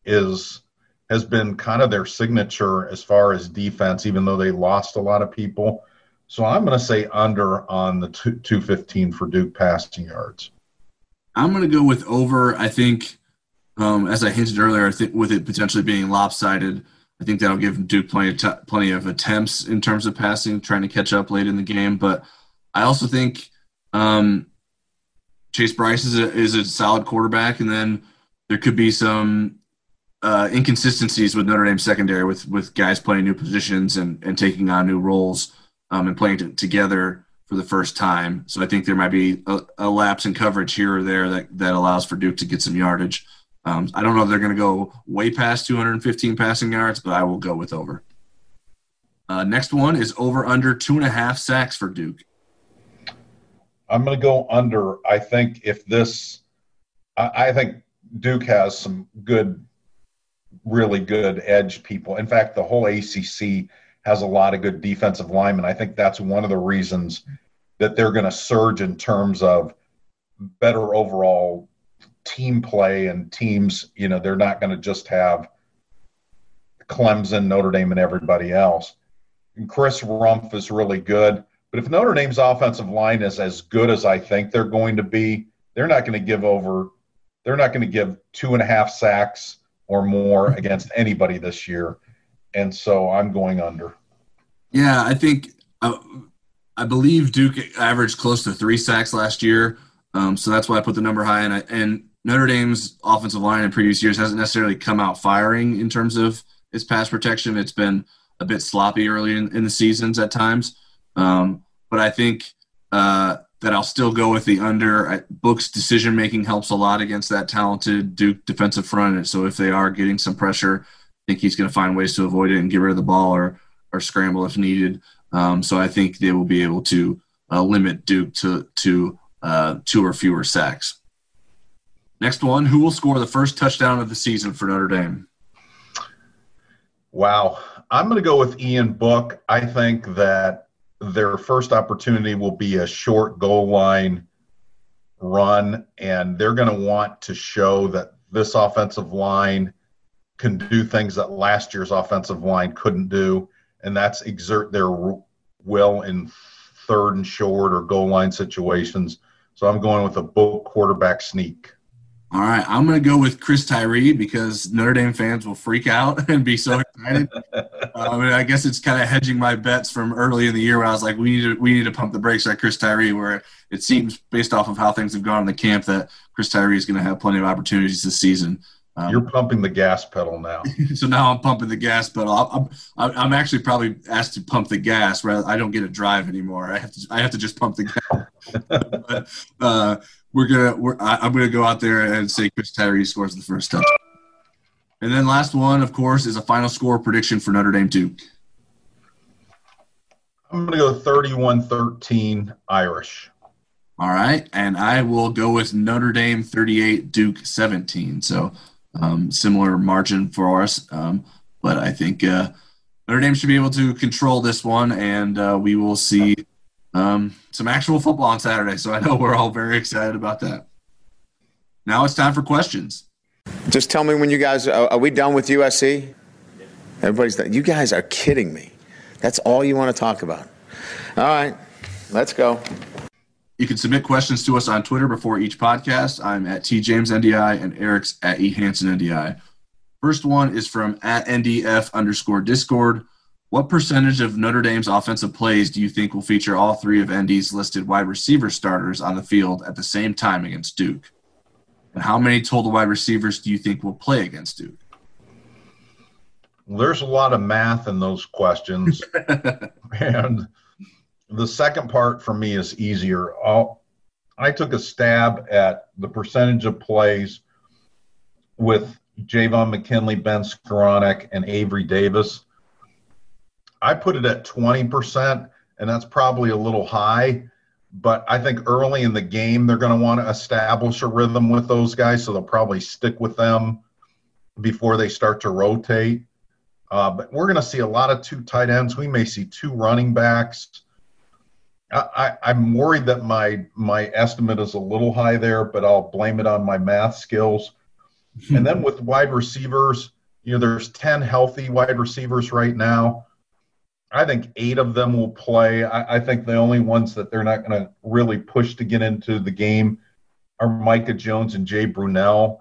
Speaker 9: is has been kind of their signature as far as defense, even though they lost a lot of people. So I'm going to say under on the two, 215 for Duke passing yards.
Speaker 7: I'm going to go with over. I think um, as I hinted earlier, I think with it potentially being lopsided, I think that'll give Duke plenty of t- plenty of attempts in terms of passing, trying to catch up late in the game. But I also think um, Chase Brice is a, is a solid quarterback, and then there could be some uh, inconsistencies with Notre Dame secondary with with guys playing new positions and, and taking on new roles um, and playing t- together for the first time. So I think there might be a, a lapse in coverage here or there that, that allows for Duke to get some yardage. Um, I don't know if they're going to go way past 215 passing yards, but I will go with over. Uh, next one is over under two and a half sacks for Duke.
Speaker 9: I'm going to go under. I think if this, I, I think Duke has some good, really good edge people. In fact, the whole ACC has a lot of good defensive linemen. I think that's one of the reasons that they're going to surge in terms of better overall team play and teams, you know, they're not going to just have Clemson, Notre Dame, and everybody else. And Chris Rumph is really good. But if Notre Dame's offensive line is as good as I think they're going to be, they're not going to give over, they're not going to give two and a half sacks or more against anybody this year. And so I'm going under.
Speaker 7: Yeah, I think, uh, I believe Duke averaged close to three sacks last year. Um, so that's why I put the number high. And, I, and Notre Dame's offensive line in previous years hasn't necessarily come out firing in terms of its pass protection. It's been a bit sloppy early in, in the seasons at times. Um, but I think uh, that I'll still go with the under. Book's decision making helps a lot against that talented Duke defensive front. And so if they are getting some pressure, I think he's going to find ways to avoid it and get rid of the ball or, or scramble if needed. Um, so I think they will be able to uh, limit Duke to, to uh, two or fewer sacks. Next one, who will score the first touchdown of the season for Notre Dame?
Speaker 9: Wow. I'm going to go with Ian Book. I think that their first opportunity will be a short goal line run, and they're going to want to show that this offensive line can do things that last year's offensive line couldn't do, and that's exert their will in third and short or goal line situations. So I'm going with a book quarterback sneak.
Speaker 7: All right, I'm going to go with Chris Tyree because Notre Dame fans will freak out and be so excited. um, and I guess it's kind of hedging my bets from early in the year where I was like, we need to we need to pump the brakes at Chris Tyree. Where it seems, based off of how things have gone in the camp, that Chris Tyree is going to have plenty of opportunities this season.
Speaker 9: Um, You're pumping the gas pedal now.
Speaker 7: so now I'm pumping the gas pedal. I'm, I'm, actually probably asked to pump the gas. Rather, I don't get to drive anymore. I have to I have to just pump the gas. but, uh, we're gonna we're, I, am gonna go out there and say Chris Tyree scores the first touch. And then last one, of course, is a final score prediction for Notre Dame Duke.
Speaker 9: I'm gonna go 31-13 Irish.
Speaker 7: All right, and I will go with Notre Dame 38, Duke 17. So um, similar margin for us, um, but I think uh, Notre Dame should be able to control this one, and uh, we will see um, some actual football on Saturday. So I know we're all very excited about that. Now it's time for questions.
Speaker 2: Just tell me when you guys are, are we done with USC? Everybody's done. You guys are kidding me. That's all you want to talk about. All right, let's go.
Speaker 7: You can submit questions to us on Twitter before each podcast. I'm at tjamesndi and Eric's at ehansenndi. First one is from at ndf underscore discord. What percentage of Notre Dame's offensive plays do you think will feature all three of ND's listed wide receiver starters on the field at the same time against Duke? And how many total wide receivers do you think will play against Duke?
Speaker 9: There's a lot of math in those questions. and the second part for me is easier. I'll, I took a stab at the percentage of plays with Javon McKinley, Ben Skowronek, and Avery Davis I put it at 20%, and that's probably a little high. But I think early in the game, they're going to want to establish a rhythm with those guys, so they'll probably stick with them before they start to rotate. Uh, but we're going to see a lot of two tight ends. We may see two running backs. I, am worried that my my estimate is a little high there, but I'll blame it on my math skills. and then with wide receivers, you know, there's 10 healthy wide receivers right now. I think eight of them will play. I, I think the only ones that they're not going to really push to get into the game are Micah Jones and Jay Brunelle.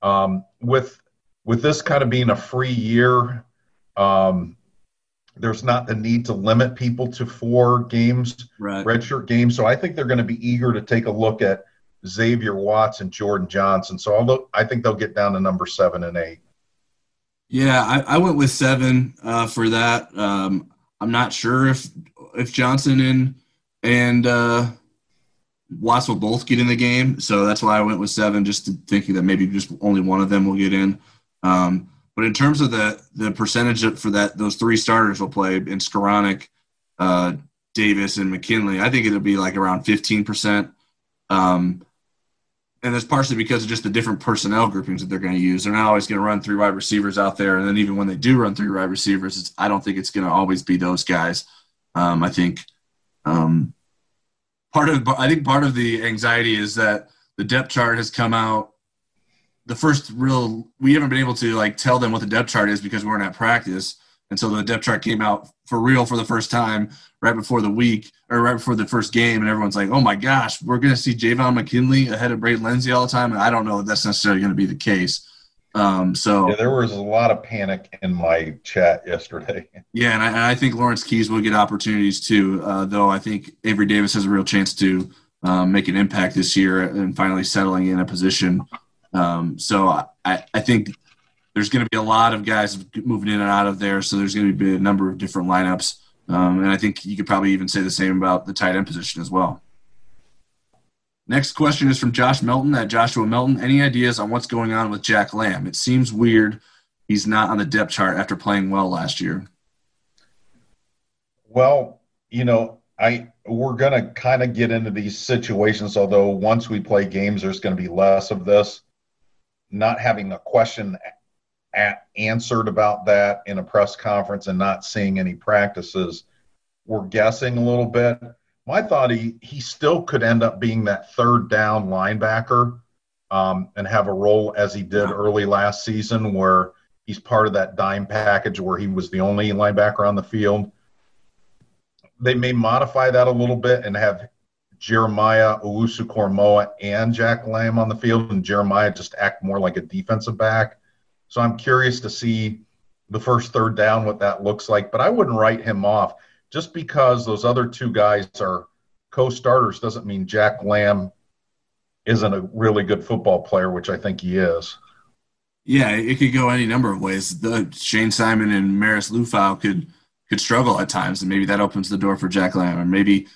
Speaker 9: Um, with with this kind of being a free year, um, there's not the need to limit people to four games,
Speaker 7: right.
Speaker 9: redshirt games. So I think they're going to be eager to take a look at Xavier Watts and Jordan Johnson. So although I think they'll get down to number seven and eight.
Speaker 7: Yeah, I, I went with seven uh, for that. Um, I'm not sure if if Johnson and and uh, Watts will both get in the game, so that's why I went with seven, just thinking that maybe just only one of them will get in. Um, but in terms of the the percentage for that, those three starters will play in Skowronek, uh, Davis, and McKinley. I think it'll be like around 15 percent. Um, and that's partially because of just the different personnel groupings that they're going to use. They're not always going to run three wide receivers out there, and then even when they do run three wide receivers, I don't think it's going to always be those guys. Um, I think um, part of I think part of the anxiety is that the depth chart has come out. The first real we haven't been able to like tell them what the depth chart is because we weren't at practice, and so the depth chart came out for real for the first time right before the week or right before the first game, and everyone's like, "Oh my gosh, we're going to see Javon McKinley ahead of Braden Lenzy all the time." And I don't know if that's necessarily going to be the case. Um, so
Speaker 9: yeah, there was a lot of panic in my chat yesterday.
Speaker 7: Yeah, and I, and I think Lawrence Keys will get opportunities too. Uh, though I think Avery Davis has a real chance to um, make an impact this year and finally settling in a position. Um, so I, I think there's going to be a lot of guys moving in and out of there. So there's going to be a number of different lineups. Um, and I think you could probably even say the same about the tight end position as well. Next question is from Josh Melton at Joshua Melton. Any ideas on what's going on with Jack Lamb? It seems weird he's not on the depth chart after playing well last year.
Speaker 9: Well, you know, I we're going to kind of get into these situations although once we play games there's going to be less of this. Not having a question answered about that in a press conference and not seeing any practices, we're guessing a little bit. My thought he he still could end up being that third down linebacker um, and have a role as he did early last season, where he's part of that dime package where he was the only linebacker on the field. They may modify that a little bit and have Jeremiah Owusu-Koramoah and Jack Lamb on the field, and Jeremiah just act more like a defensive back. So I'm curious to see the first third down what that looks like. But I wouldn't write him off just because those other two guys are co-starters doesn't mean Jack Lamb isn't a really good football player, which I think he is.
Speaker 7: Yeah, it could go any number of ways. The Shayne Simon and Maris Liufau could could struggle at times, and maybe that opens the door for Jack Lamb, or maybe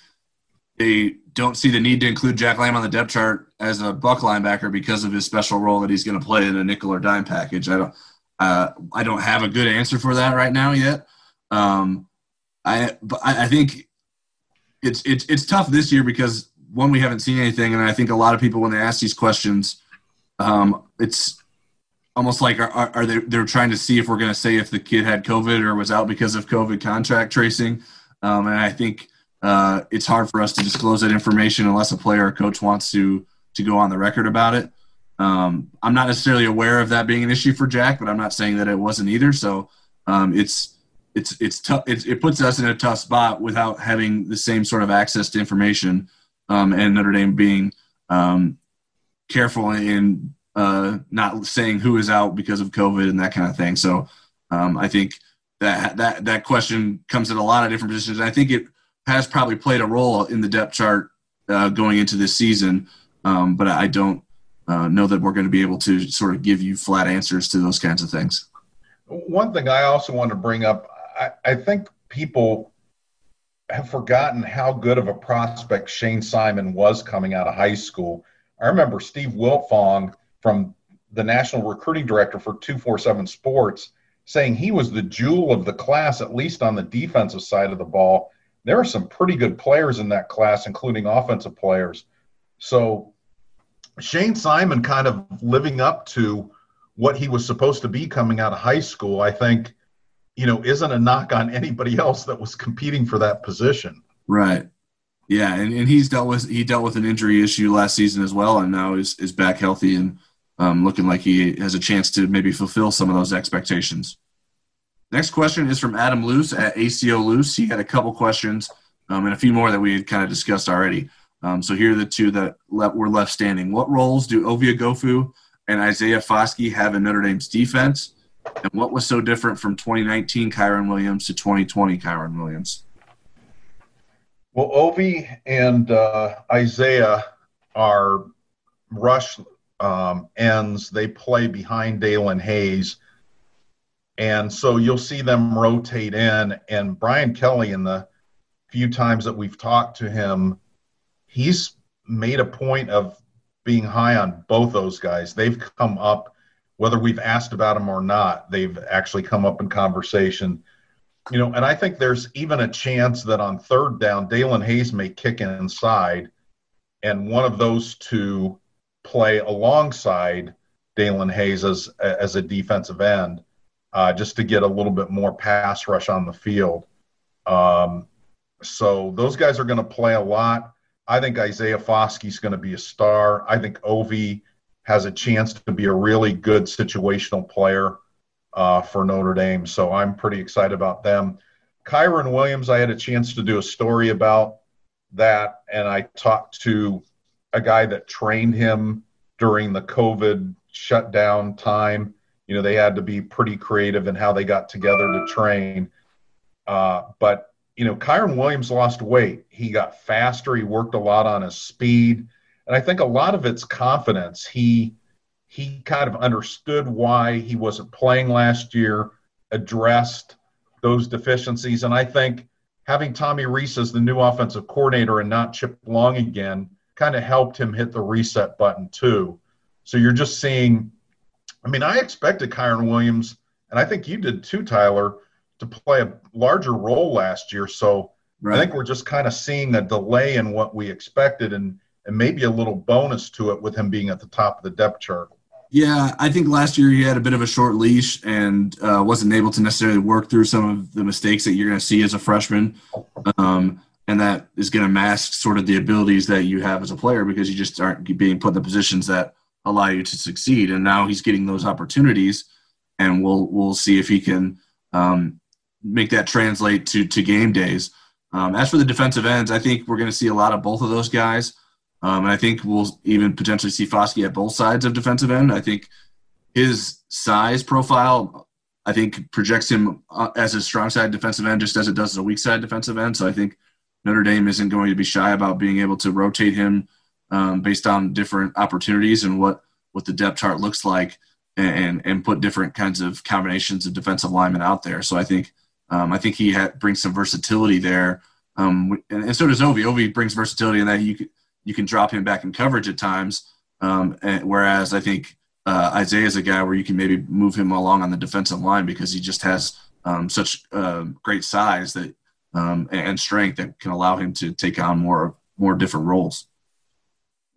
Speaker 7: they don't see the need to include Jack Lamb on the depth chart as a buck linebacker because of his special role that he's going to play in a nickel or dime package. I don't, uh, I don't have a good answer for that right now yet. Um, I, but I, think it's it's it's tough this year because one we haven't seen anything, and I think a lot of people when they ask these questions, um, it's almost like are, are they they're trying to see if we're going to say if the kid had COVID or was out because of COVID contract tracing, um, and I think uh, it's hard for us to disclose that information unless a player or coach wants to to go on the record about it. Um, I'm not necessarily aware of that being an issue for Jack, but I'm not saying that it wasn't either. So um, it's it's it's tough. It, puts us in a tough spot without having the same sort of access to information, um, and Notre Dame being um, careful in uh, not saying who is out because of COVID and that kind of thing. So um, I think that that that question comes in a lot of different positions. I think it has probably played a role in the depth chart uh, going into this season, um, but I don't uh, know that we're going to be able to sort of give you flat answers to those kinds of things.
Speaker 9: One thing I also want to bring up, I, I think people have forgotten how good of a prospect Shayne Simon was coming out of high school. I remember Steve Wiltfong from the national recruiting director for 247 Sports saying he was the jewel of the class, at least on the defensive side of the ball there are some pretty good players in that class, including offensive players. So Shayne Simon kind of living up to what he was supposed to be coming out of high school, I think, you know, isn't a knock on anybody else that was competing for that position.
Speaker 7: Right. Yeah, and, and he's dealt with he dealt with an injury issue last season as well, and now is is back healthy and um, looking like he has a chance to maybe fulfill some of those expectations. Next question is from Adam Luce at ACO Luce. He had a couple questions um, and a few more that we had kind of discussed already. Um, so here are the two that le- were left standing. What roles do Ovie Oghoufo and Isaiah Foskey have in Notre Dame's defense? And what was so different from 2019 Kyren Williams to 2020 Kyren Williams?
Speaker 9: Well, Ovie and uh, Isaiah are rush um, ends. They play behind Daelin Hayes and so you'll see them rotate in. And Brian Kelly, in the few times that we've talked to him, he's made a point of being high on both those guys. They've come up, whether we've asked about them or not, they've actually come up in conversation. You know, and I think there's even a chance that on third down, Daelin Hayes may kick inside, and one of those two play alongside Daelin Hayes as as a defensive end uh, just to get a little bit more pass rush on the field. Um, so those guys are going to play a lot. I think Isaiah Foskey's going to be a star. I think Ovie has a chance to be a really good situational player uh, for Notre Dame. So I'm pretty excited about them. Kyren Williams, I had a chance to do a story about that, and I talked to a guy that trained him during the COVID shutdown time you know they had to be pretty creative in how they got together to train. Uh, but you know, Kyren Williams lost weight. He got faster. He worked a lot on his speed, and I think a lot of it's confidence. He he kind of understood why he wasn't playing last year, addressed those deficiencies, and I think having Tommy Rees as the new offensive coordinator and not Chip Long again kind of helped him hit the reset button too. So you're just seeing I mean, I expected Kyren Williams, and I think you did too, Tyler, to play a larger role last year. So right. I think we're just kind of seeing a delay in what we expected and, and maybe a little bonus to it with him being at the top of the depth chart.
Speaker 7: Yeah, I think last year he had a bit of a short leash and uh, wasn't able to necessarily work through some of the mistakes that you're going to see as a freshman. Um, and that is going to mask sort of the abilities that you have as a player because you just aren't being put in the positions that allow you to succeed. And now he's getting those opportunities, and we'll we'll see if he can um, make that translate to to game days. Um, as for the defensive ends, I think we're going to see a lot of both of those guys. Um, and I think we'll even potentially see Foskey at both sides of defensive end. I think his size profile, I think, projects him uh, as a strong side defensive end just as it does as a weak side defensive end. So I think Notre Dame isn't going to be shy about being able to rotate him um, based on different opportunities and what, what the depth chart looks like and, and put different kinds of combinations of defensive linemen out there. So I think um, I think he ha- brings some versatility there. Um, and, and, so does Ovie. Ovie brings versatility in that you could, you can drop him back in coverage at times. Um, and, whereas I think uh, Isaiah is a guy where you can maybe move him along on the defensive line because he just has um, such uh, great size that um, and strength that can allow him to take on more more different roles.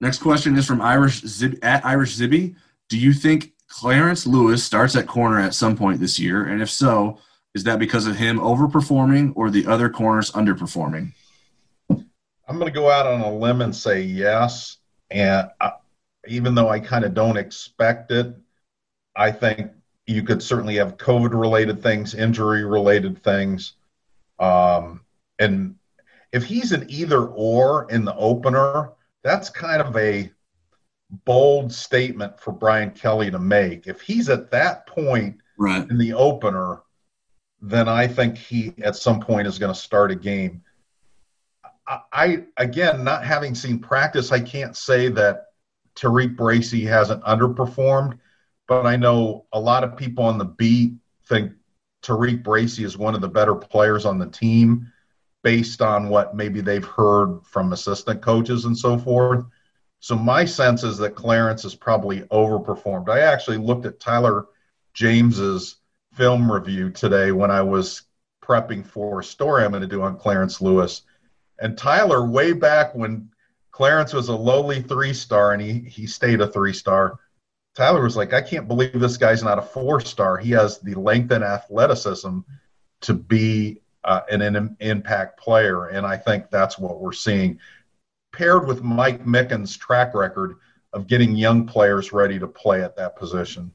Speaker 7: Next question is from Irish Zib, at Irish Zibby. Do you think Clarence Lewis starts at corner at some point this year? And if so, is that because of him overperforming or the other corners underperforming?
Speaker 9: I'm going to go out on a limb and say yes. And I, even though I kind of don't expect it, I think you could certainly have COVID related things, injury related things. Um, and if he's an either or in the opener, that's kind of a bold statement for Brian Kelly to make. If he's at that point
Speaker 7: right.
Speaker 9: in the opener, then I think he at some point is going to start a game. I again, not having seen practice, I can't say that TaRiq Bracy hasn't underperformed, but I know a lot of people on the beat think TaRiq Bracy is one of the better players on the team based on what maybe they've heard from assistant coaches and so forth. So my sense is that Clarence is probably overperformed. I actually looked at Tyler James's film review today when I was prepping for a story I'm going to do on Clarence Lewis and Tyler, way back when Clarence was a lowly three star and he, he stayed a three star, Tyler was like, I can't believe this guy's not a four star. He has the length and athleticism to be uh, an, an impact player. And I think that's what we're seeing. Paired with Mike Mickens' track record of getting young players ready to play at that position.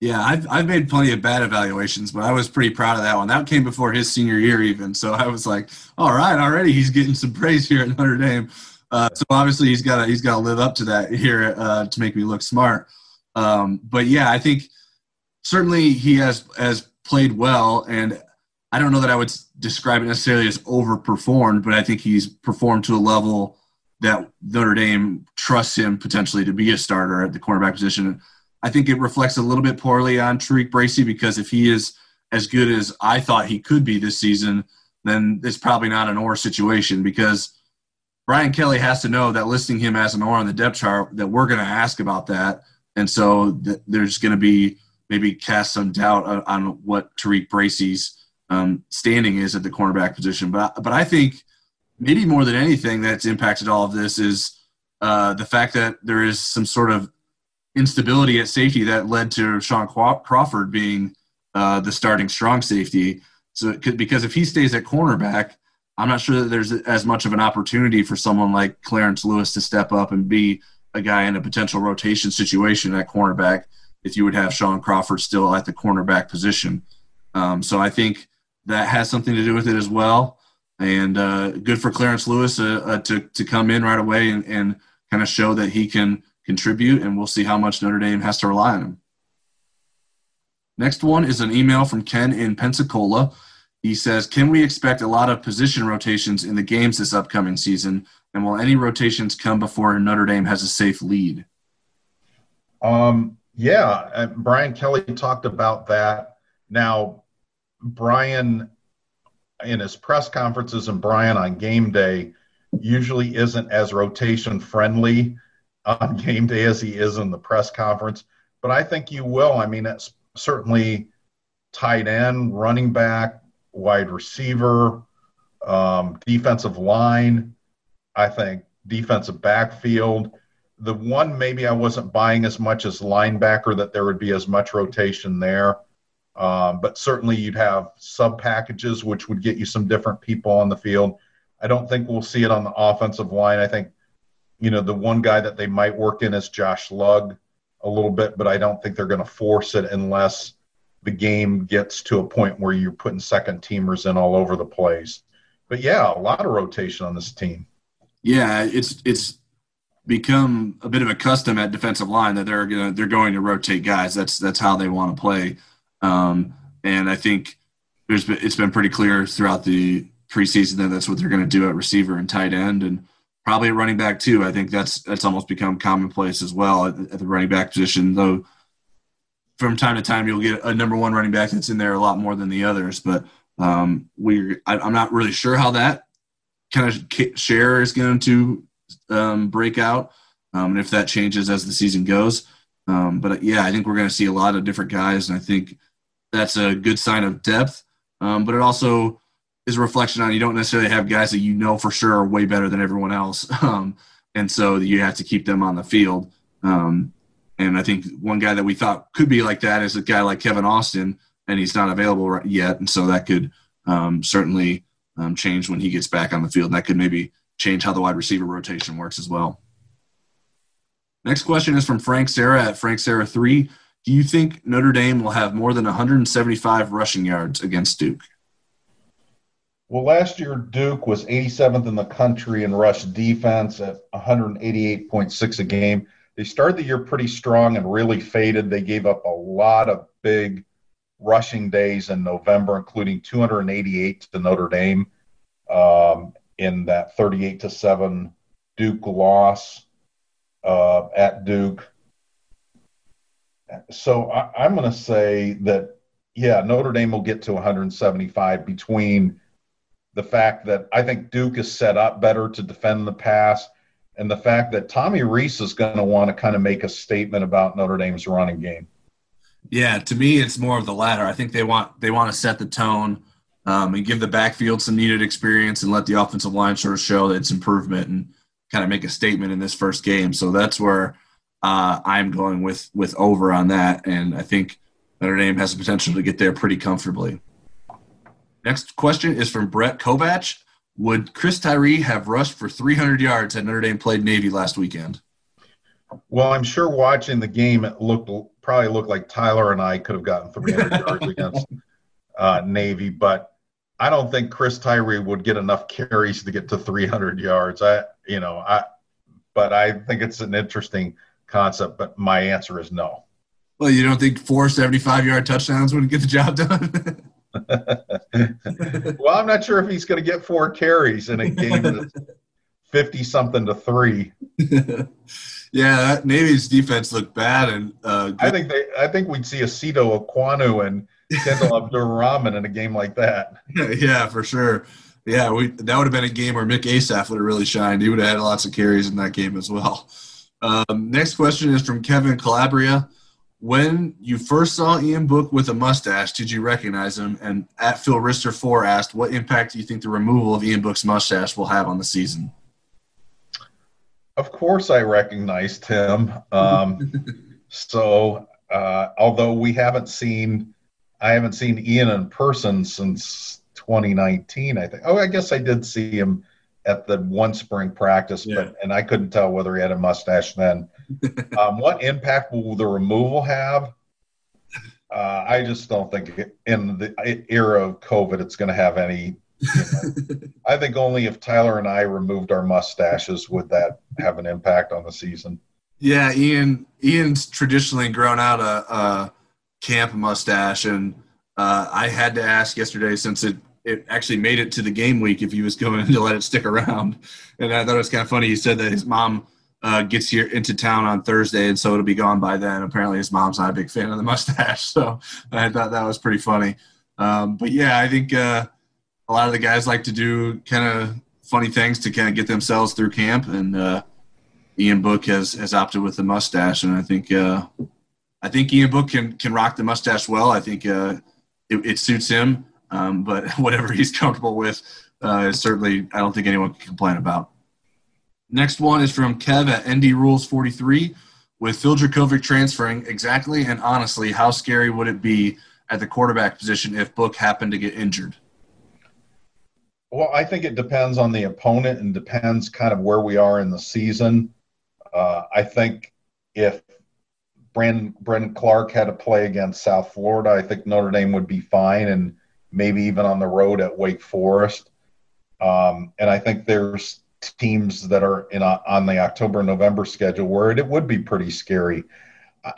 Speaker 7: Yeah, I've I've made plenty of bad evaluations, but I was pretty proud of that one. That came before his senior year, even. So I was like, all right, already he's getting some praise here at Notre Dame. Uh, so obviously he's got he's got to live up to that here uh, to make me look smart. Um, but yeah, I think certainly he has has played well, and I don't know that I would describe it necessarily as overperformed, but I think he's performed to a level that Notre Dame trusts him potentially to be a starter at the cornerback position. I think it reflects a little bit poorly on TaRiq Bracy because if he is as good as I thought he could be this season, then it's probably not an or situation because Brian Kelly has to know that listing him as an or on the depth chart that we're going to ask about that, and so th- there's going to be maybe cast some doubt on, on what TaRiq Bracy's um, standing is at the cornerback position. But but I think maybe more than anything that's impacted all of this is uh, the fact that there is some sort of instability at safety that led to Shaun Crawford being uh, the starting strong safety. So because if he stays at cornerback, I'm not sure that there's as much of an opportunity for someone like Clarence Lewis to step up and be a guy in a potential rotation situation at cornerback if you would have Shaun Crawford still at the cornerback position. Um, so I think that has something to do with it as well. And uh, good for Clarence Lewis uh, uh, to, to come in right away and, and kind of show that he can contribute, and we'll see how much Notre Dame has to rely on him. Next one is an email from Ken in Pensacola. He says, Can we expect a lot of position rotations in the games this upcoming season? And will any rotations come before Notre Dame has a safe lead?
Speaker 9: Um, yeah, Brian Kelly talked about that. Now, Brian, in his press conferences and Brian on game day, usually isn't as rotation friendly on game day as he is in the press conference. But I think you will. I mean, it's certainly tight end, running back, wide receiver, um, defensive line. I think defensive backfield. the one maybe I wasn't buying as much as linebacker that there would be as much rotation there. Um, but certainly you'd have sub packages which would get you some different people on the field. I don't think we'll see it on the offensive line. I think, you know, the one guy that they might work in is Josh Lugg a little bit, but I don't think they're going to force it unless the game gets to a point where you're putting second teamers in all over the place. But yeah, a lot of rotation on this team.
Speaker 7: Yeah, it's it's become a bit of a custom at defensive line that they're gonna they're going to rotate guys. That's that's how they want to play. Um, and I think there's been, it's been pretty clear throughout the preseason that that's what they're going to do at receiver and tight end, and probably at running back too. I think that's that's almost become commonplace as well at, at the running back position. Though from time to time you'll get a number one running back that's in there a lot more than the others, but um, we I'm not really sure how that kind of share is going to um, break out, um, and if that changes as the season goes. Um, but yeah, I think we're going to see a lot of different guys, and I think that's a good sign of depth. Um, but it also is a reflection on you don't necessarily have guys that you know for sure are way better than everyone else, um, and so you have to keep them on the field. Um, and I think one guy that we thought could be like that is a guy like Kevin Austin, and he's not available yet, and so that could um, certainly um, change when he gets back on the field. And that could maybe change how the wide receiver rotation works as well. Next question is from Frank Sarah at Frank Sarah three. Do you think Notre Dame will have more than 175 rushing yards against Duke?
Speaker 9: Well, last year Duke was 87th in the country in rush defense at 188.6 a game. They started the year pretty strong and really faded. They gave up a lot of big rushing days in November, including 288 to Notre Dame um, in that 38 to 7 Duke loss uh, at Duke. So I, I'm going to say that, yeah, Notre Dame will get to 175 between the fact that I think Duke is set up better to defend the pass and the fact that Tommy Rees is going to want to kind of make a statement about Notre Dame's running game.
Speaker 7: Yeah, to me, it's more of the latter. I think they want they want to set the tone um, and give the backfield some needed experience and let the offensive line sort of show that its improvement and kind of make a statement in this first game. So that's where uh, I'm going with with over on that, and I think Notre Dame has the potential to get there pretty comfortably. Next question is from Brett Kovach. Would Chris Tyree have rushed for 300 yards had Notre Dame played Navy last weekend?
Speaker 9: Well, I'm sure watching the game, it looked probably looked like Tyler and I could have gotten 300 yards against uh, Navy, but I don't think Chris Tyree would get enough carries to get to 300 yards. I, you know, I, but I think it's an interesting concept. But my answer is no.
Speaker 7: Well, you don't think four 75 yard touchdowns would get the job done?
Speaker 9: well, I'm not sure if he's going to get four carries in a game that's 50 something to three.
Speaker 7: yeah, Navy's defense looked bad, and uh,
Speaker 9: I think they, I think we'd see a Sito Ekwonu and Kendall Abdur-Rahman in a game like that.
Speaker 7: yeah, for sure. Yeah, we that would have been a game where Mick Assaf would have really shined. He would have had lots of carries in that game as well. Um, next question is from Kevin Calabria. When you first saw Ian Book with a mustache, did you recognize him? And at Phil Rister 4 asked, what impact do you think the removal of Ian Book's mustache will have on the season?
Speaker 9: Of course, I recognized him. Um, so, uh, although we haven't seen, I haven't seen Ian in person since 2019, I think. Oh, I guess I did see him at the one spring practice, yeah. but and I couldn't tell whether he had a mustache then. um, what impact will the removal have? Uh, I just don't think in the era of COVID it's going to have any. You know, I think only if Tyler and I removed our mustaches would that have an impact on the season.
Speaker 7: Yeah, Ian. Ian's traditionally grown out a, a camp mustache, and uh, I had to ask yesterday since it it actually made it to the game week if he was going to let it stick around. And I thought it was kind of funny. He said that his mom uh, gets here into town on Thursday, and so it'll be gone by then. Apparently, his mom's not a big fan of the mustache, so I thought that was pretty funny. Um, but yeah, I think uh, a lot of the guys like to do kind of funny things to kind of get themselves through camp, and uh, Ian Book has has opted with the mustache, and I think uh, I think Ian Book can can rock the mustache well. I think uh, it, it, suits him, um, but whatever he's comfortable with, uh, certainly I don't think anyone can complain about. Next one is from Kev at ND Rules 43. With Phil Jurkovec transferring, exactly and honestly, how scary would it be at the quarterback position if Book happened to get injured?
Speaker 9: Well, I think it depends on the opponent and depends kind of where we are in the season. Uh, I think if Brandon, Clark had to play against South Florida, I think Notre Dame would be fine and maybe even on the road at Wake Forest. Um, and I think there's teams that are in a, on the October November schedule where it, it would be pretty scary.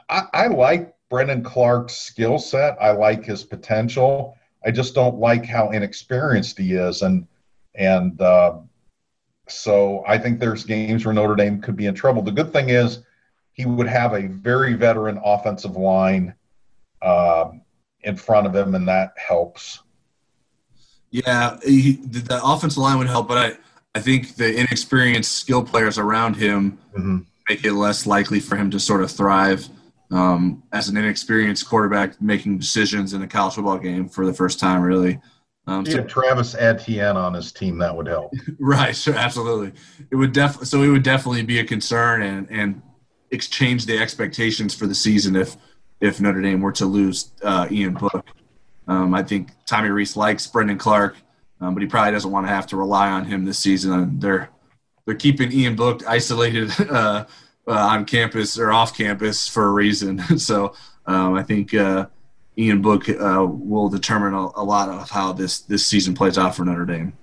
Speaker 9: I, I like Brendon Clark's skill set. I like his potential. I just don't like how inexperienced he is, and and uh, so I think there's games where Notre Dame could be in trouble. The good thing is he would have a very veteran offensive line uh, in front of him, and that helps.
Speaker 7: Yeah, he, the offensive line would help, but I I think the inexperienced skill players around him mm-hmm. make it less likely for him to sort of thrive um, as an inexperienced quarterback making decisions in a college football game for the first time, really.
Speaker 9: Um, so, Travis Etienne on his team, that would help.
Speaker 7: right, sure, absolutely. It would def- so it would definitely be a concern and and exchange the expectations for the season if if Notre Dame were to lose uh, Ian Book. Um, I think Tommy Rees likes Brendon Clark um, but he probably doesn't want to have to rely on him this season. They're they're keeping Ian Book isolated uh, uh, on campus or off campus for a reason. so um, I think uh, Ian Book uh, will determine a, a, lot of how this this season plays out for Notre Dame.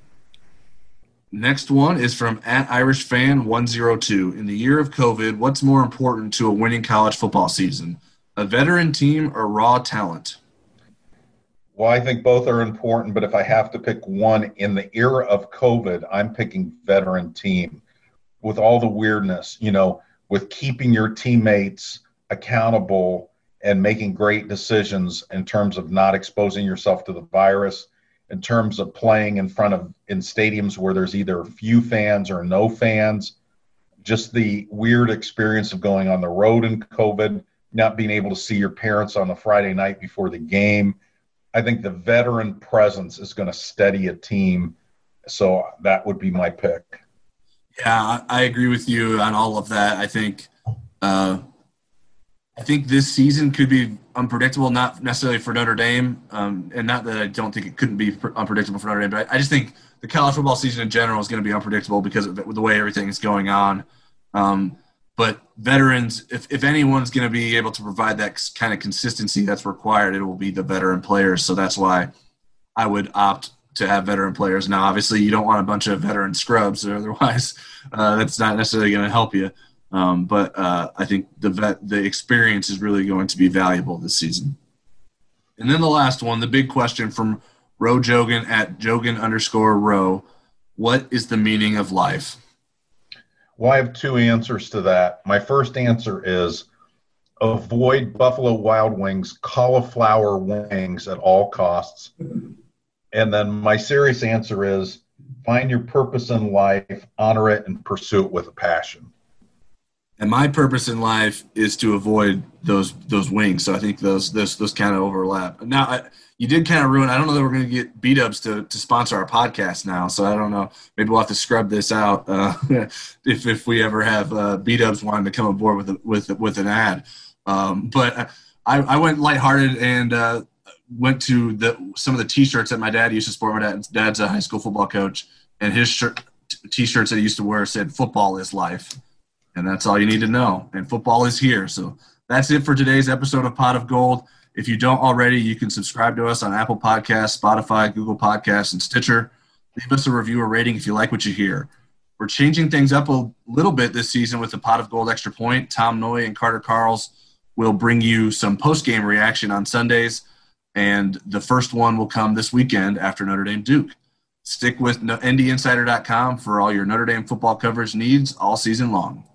Speaker 7: Next one is from at Irish fan 102. In the year of COVID, what's more important to a winning college football season? A veteran team or raw talent?
Speaker 9: Well, I think both are important, but if I have to pick one in the era of COVID, I'm picking veteran team with all the weirdness, you know, with keeping your teammates accountable and making great decisions in terms of not exposing yourself to the virus, in terms of playing in front of in stadiums where there's either few fans or no fans, just the weird experience of going on the road in COVID, not being able to see your parents on the Friday night before the game I think the veteran presence is going to steady a team. So that would be my pick.
Speaker 7: Yeah, I agree with you on all of that. I think, uh, I think this season could be unpredictable, not necessarily for Notre Dame, um, and not that I don't think it couldn't be unpredictable for Notre Dame, but I, just think the college football season in general is going to be unpredictable because of the way everything is going on. Um, but veterans, if, if anyone's going to be able to provide that kind of consistency that's required, it will be the veteran players. So that's why I would opt to have veteran players. Now, obviously, you don't want a bunch of veteran scrubs, or otherwise, uh, that's not necessarily going to help you. Um, but uh, I think the vet, the experience is really going to be valuable this season. And then the last one, the big question from Roe Jogan at Jogan underscore Roe: What is the meaning of life?
Speaker 9: Well, I have two answers to that. My first answer is avoid Buffalo Wild Wings cauliflower wings at all costs. And then my serious answer is find your purpose in life, honor it, and pursue it with a passion.
Speaker 7: And my purpose in life is to avoid those those wings. So I think those those those kind of overlap. Now, I, you did kind of ruin. I don't know that we're going to get B-Dubs to, to sponsor our podcast now. So I don't know. Maybe we'll have to scrub this out uh, if if we ever have uh, B-Dubs wanting to come aboard with a, with with an ad. Um, but I, I went lighthearted and uh, went to the some of the T-shirts that my dad used to sport. My dad, dad's a high school football coach, and his shirt, T-shirts that he used to wear said "Football is life," and that's all you need to know. And football is here. So that's it for today's episode of Pod of Gold. If you don't already, you can subscribe to us on Apple Podcasts, Spotify, Google Podcasts, and Stitcher. Leave us a review or rating if you like what you hear. We're changing things up a little bit this season with the Pod of Gold Extra Point. Tom Loy and Carter Karels will bring you some post game reaction on Sundays, and the first one will come this weekend after Notre Dame Duke. Stick with ndinsider.com for all your Notre Dame football coverage needs all season long.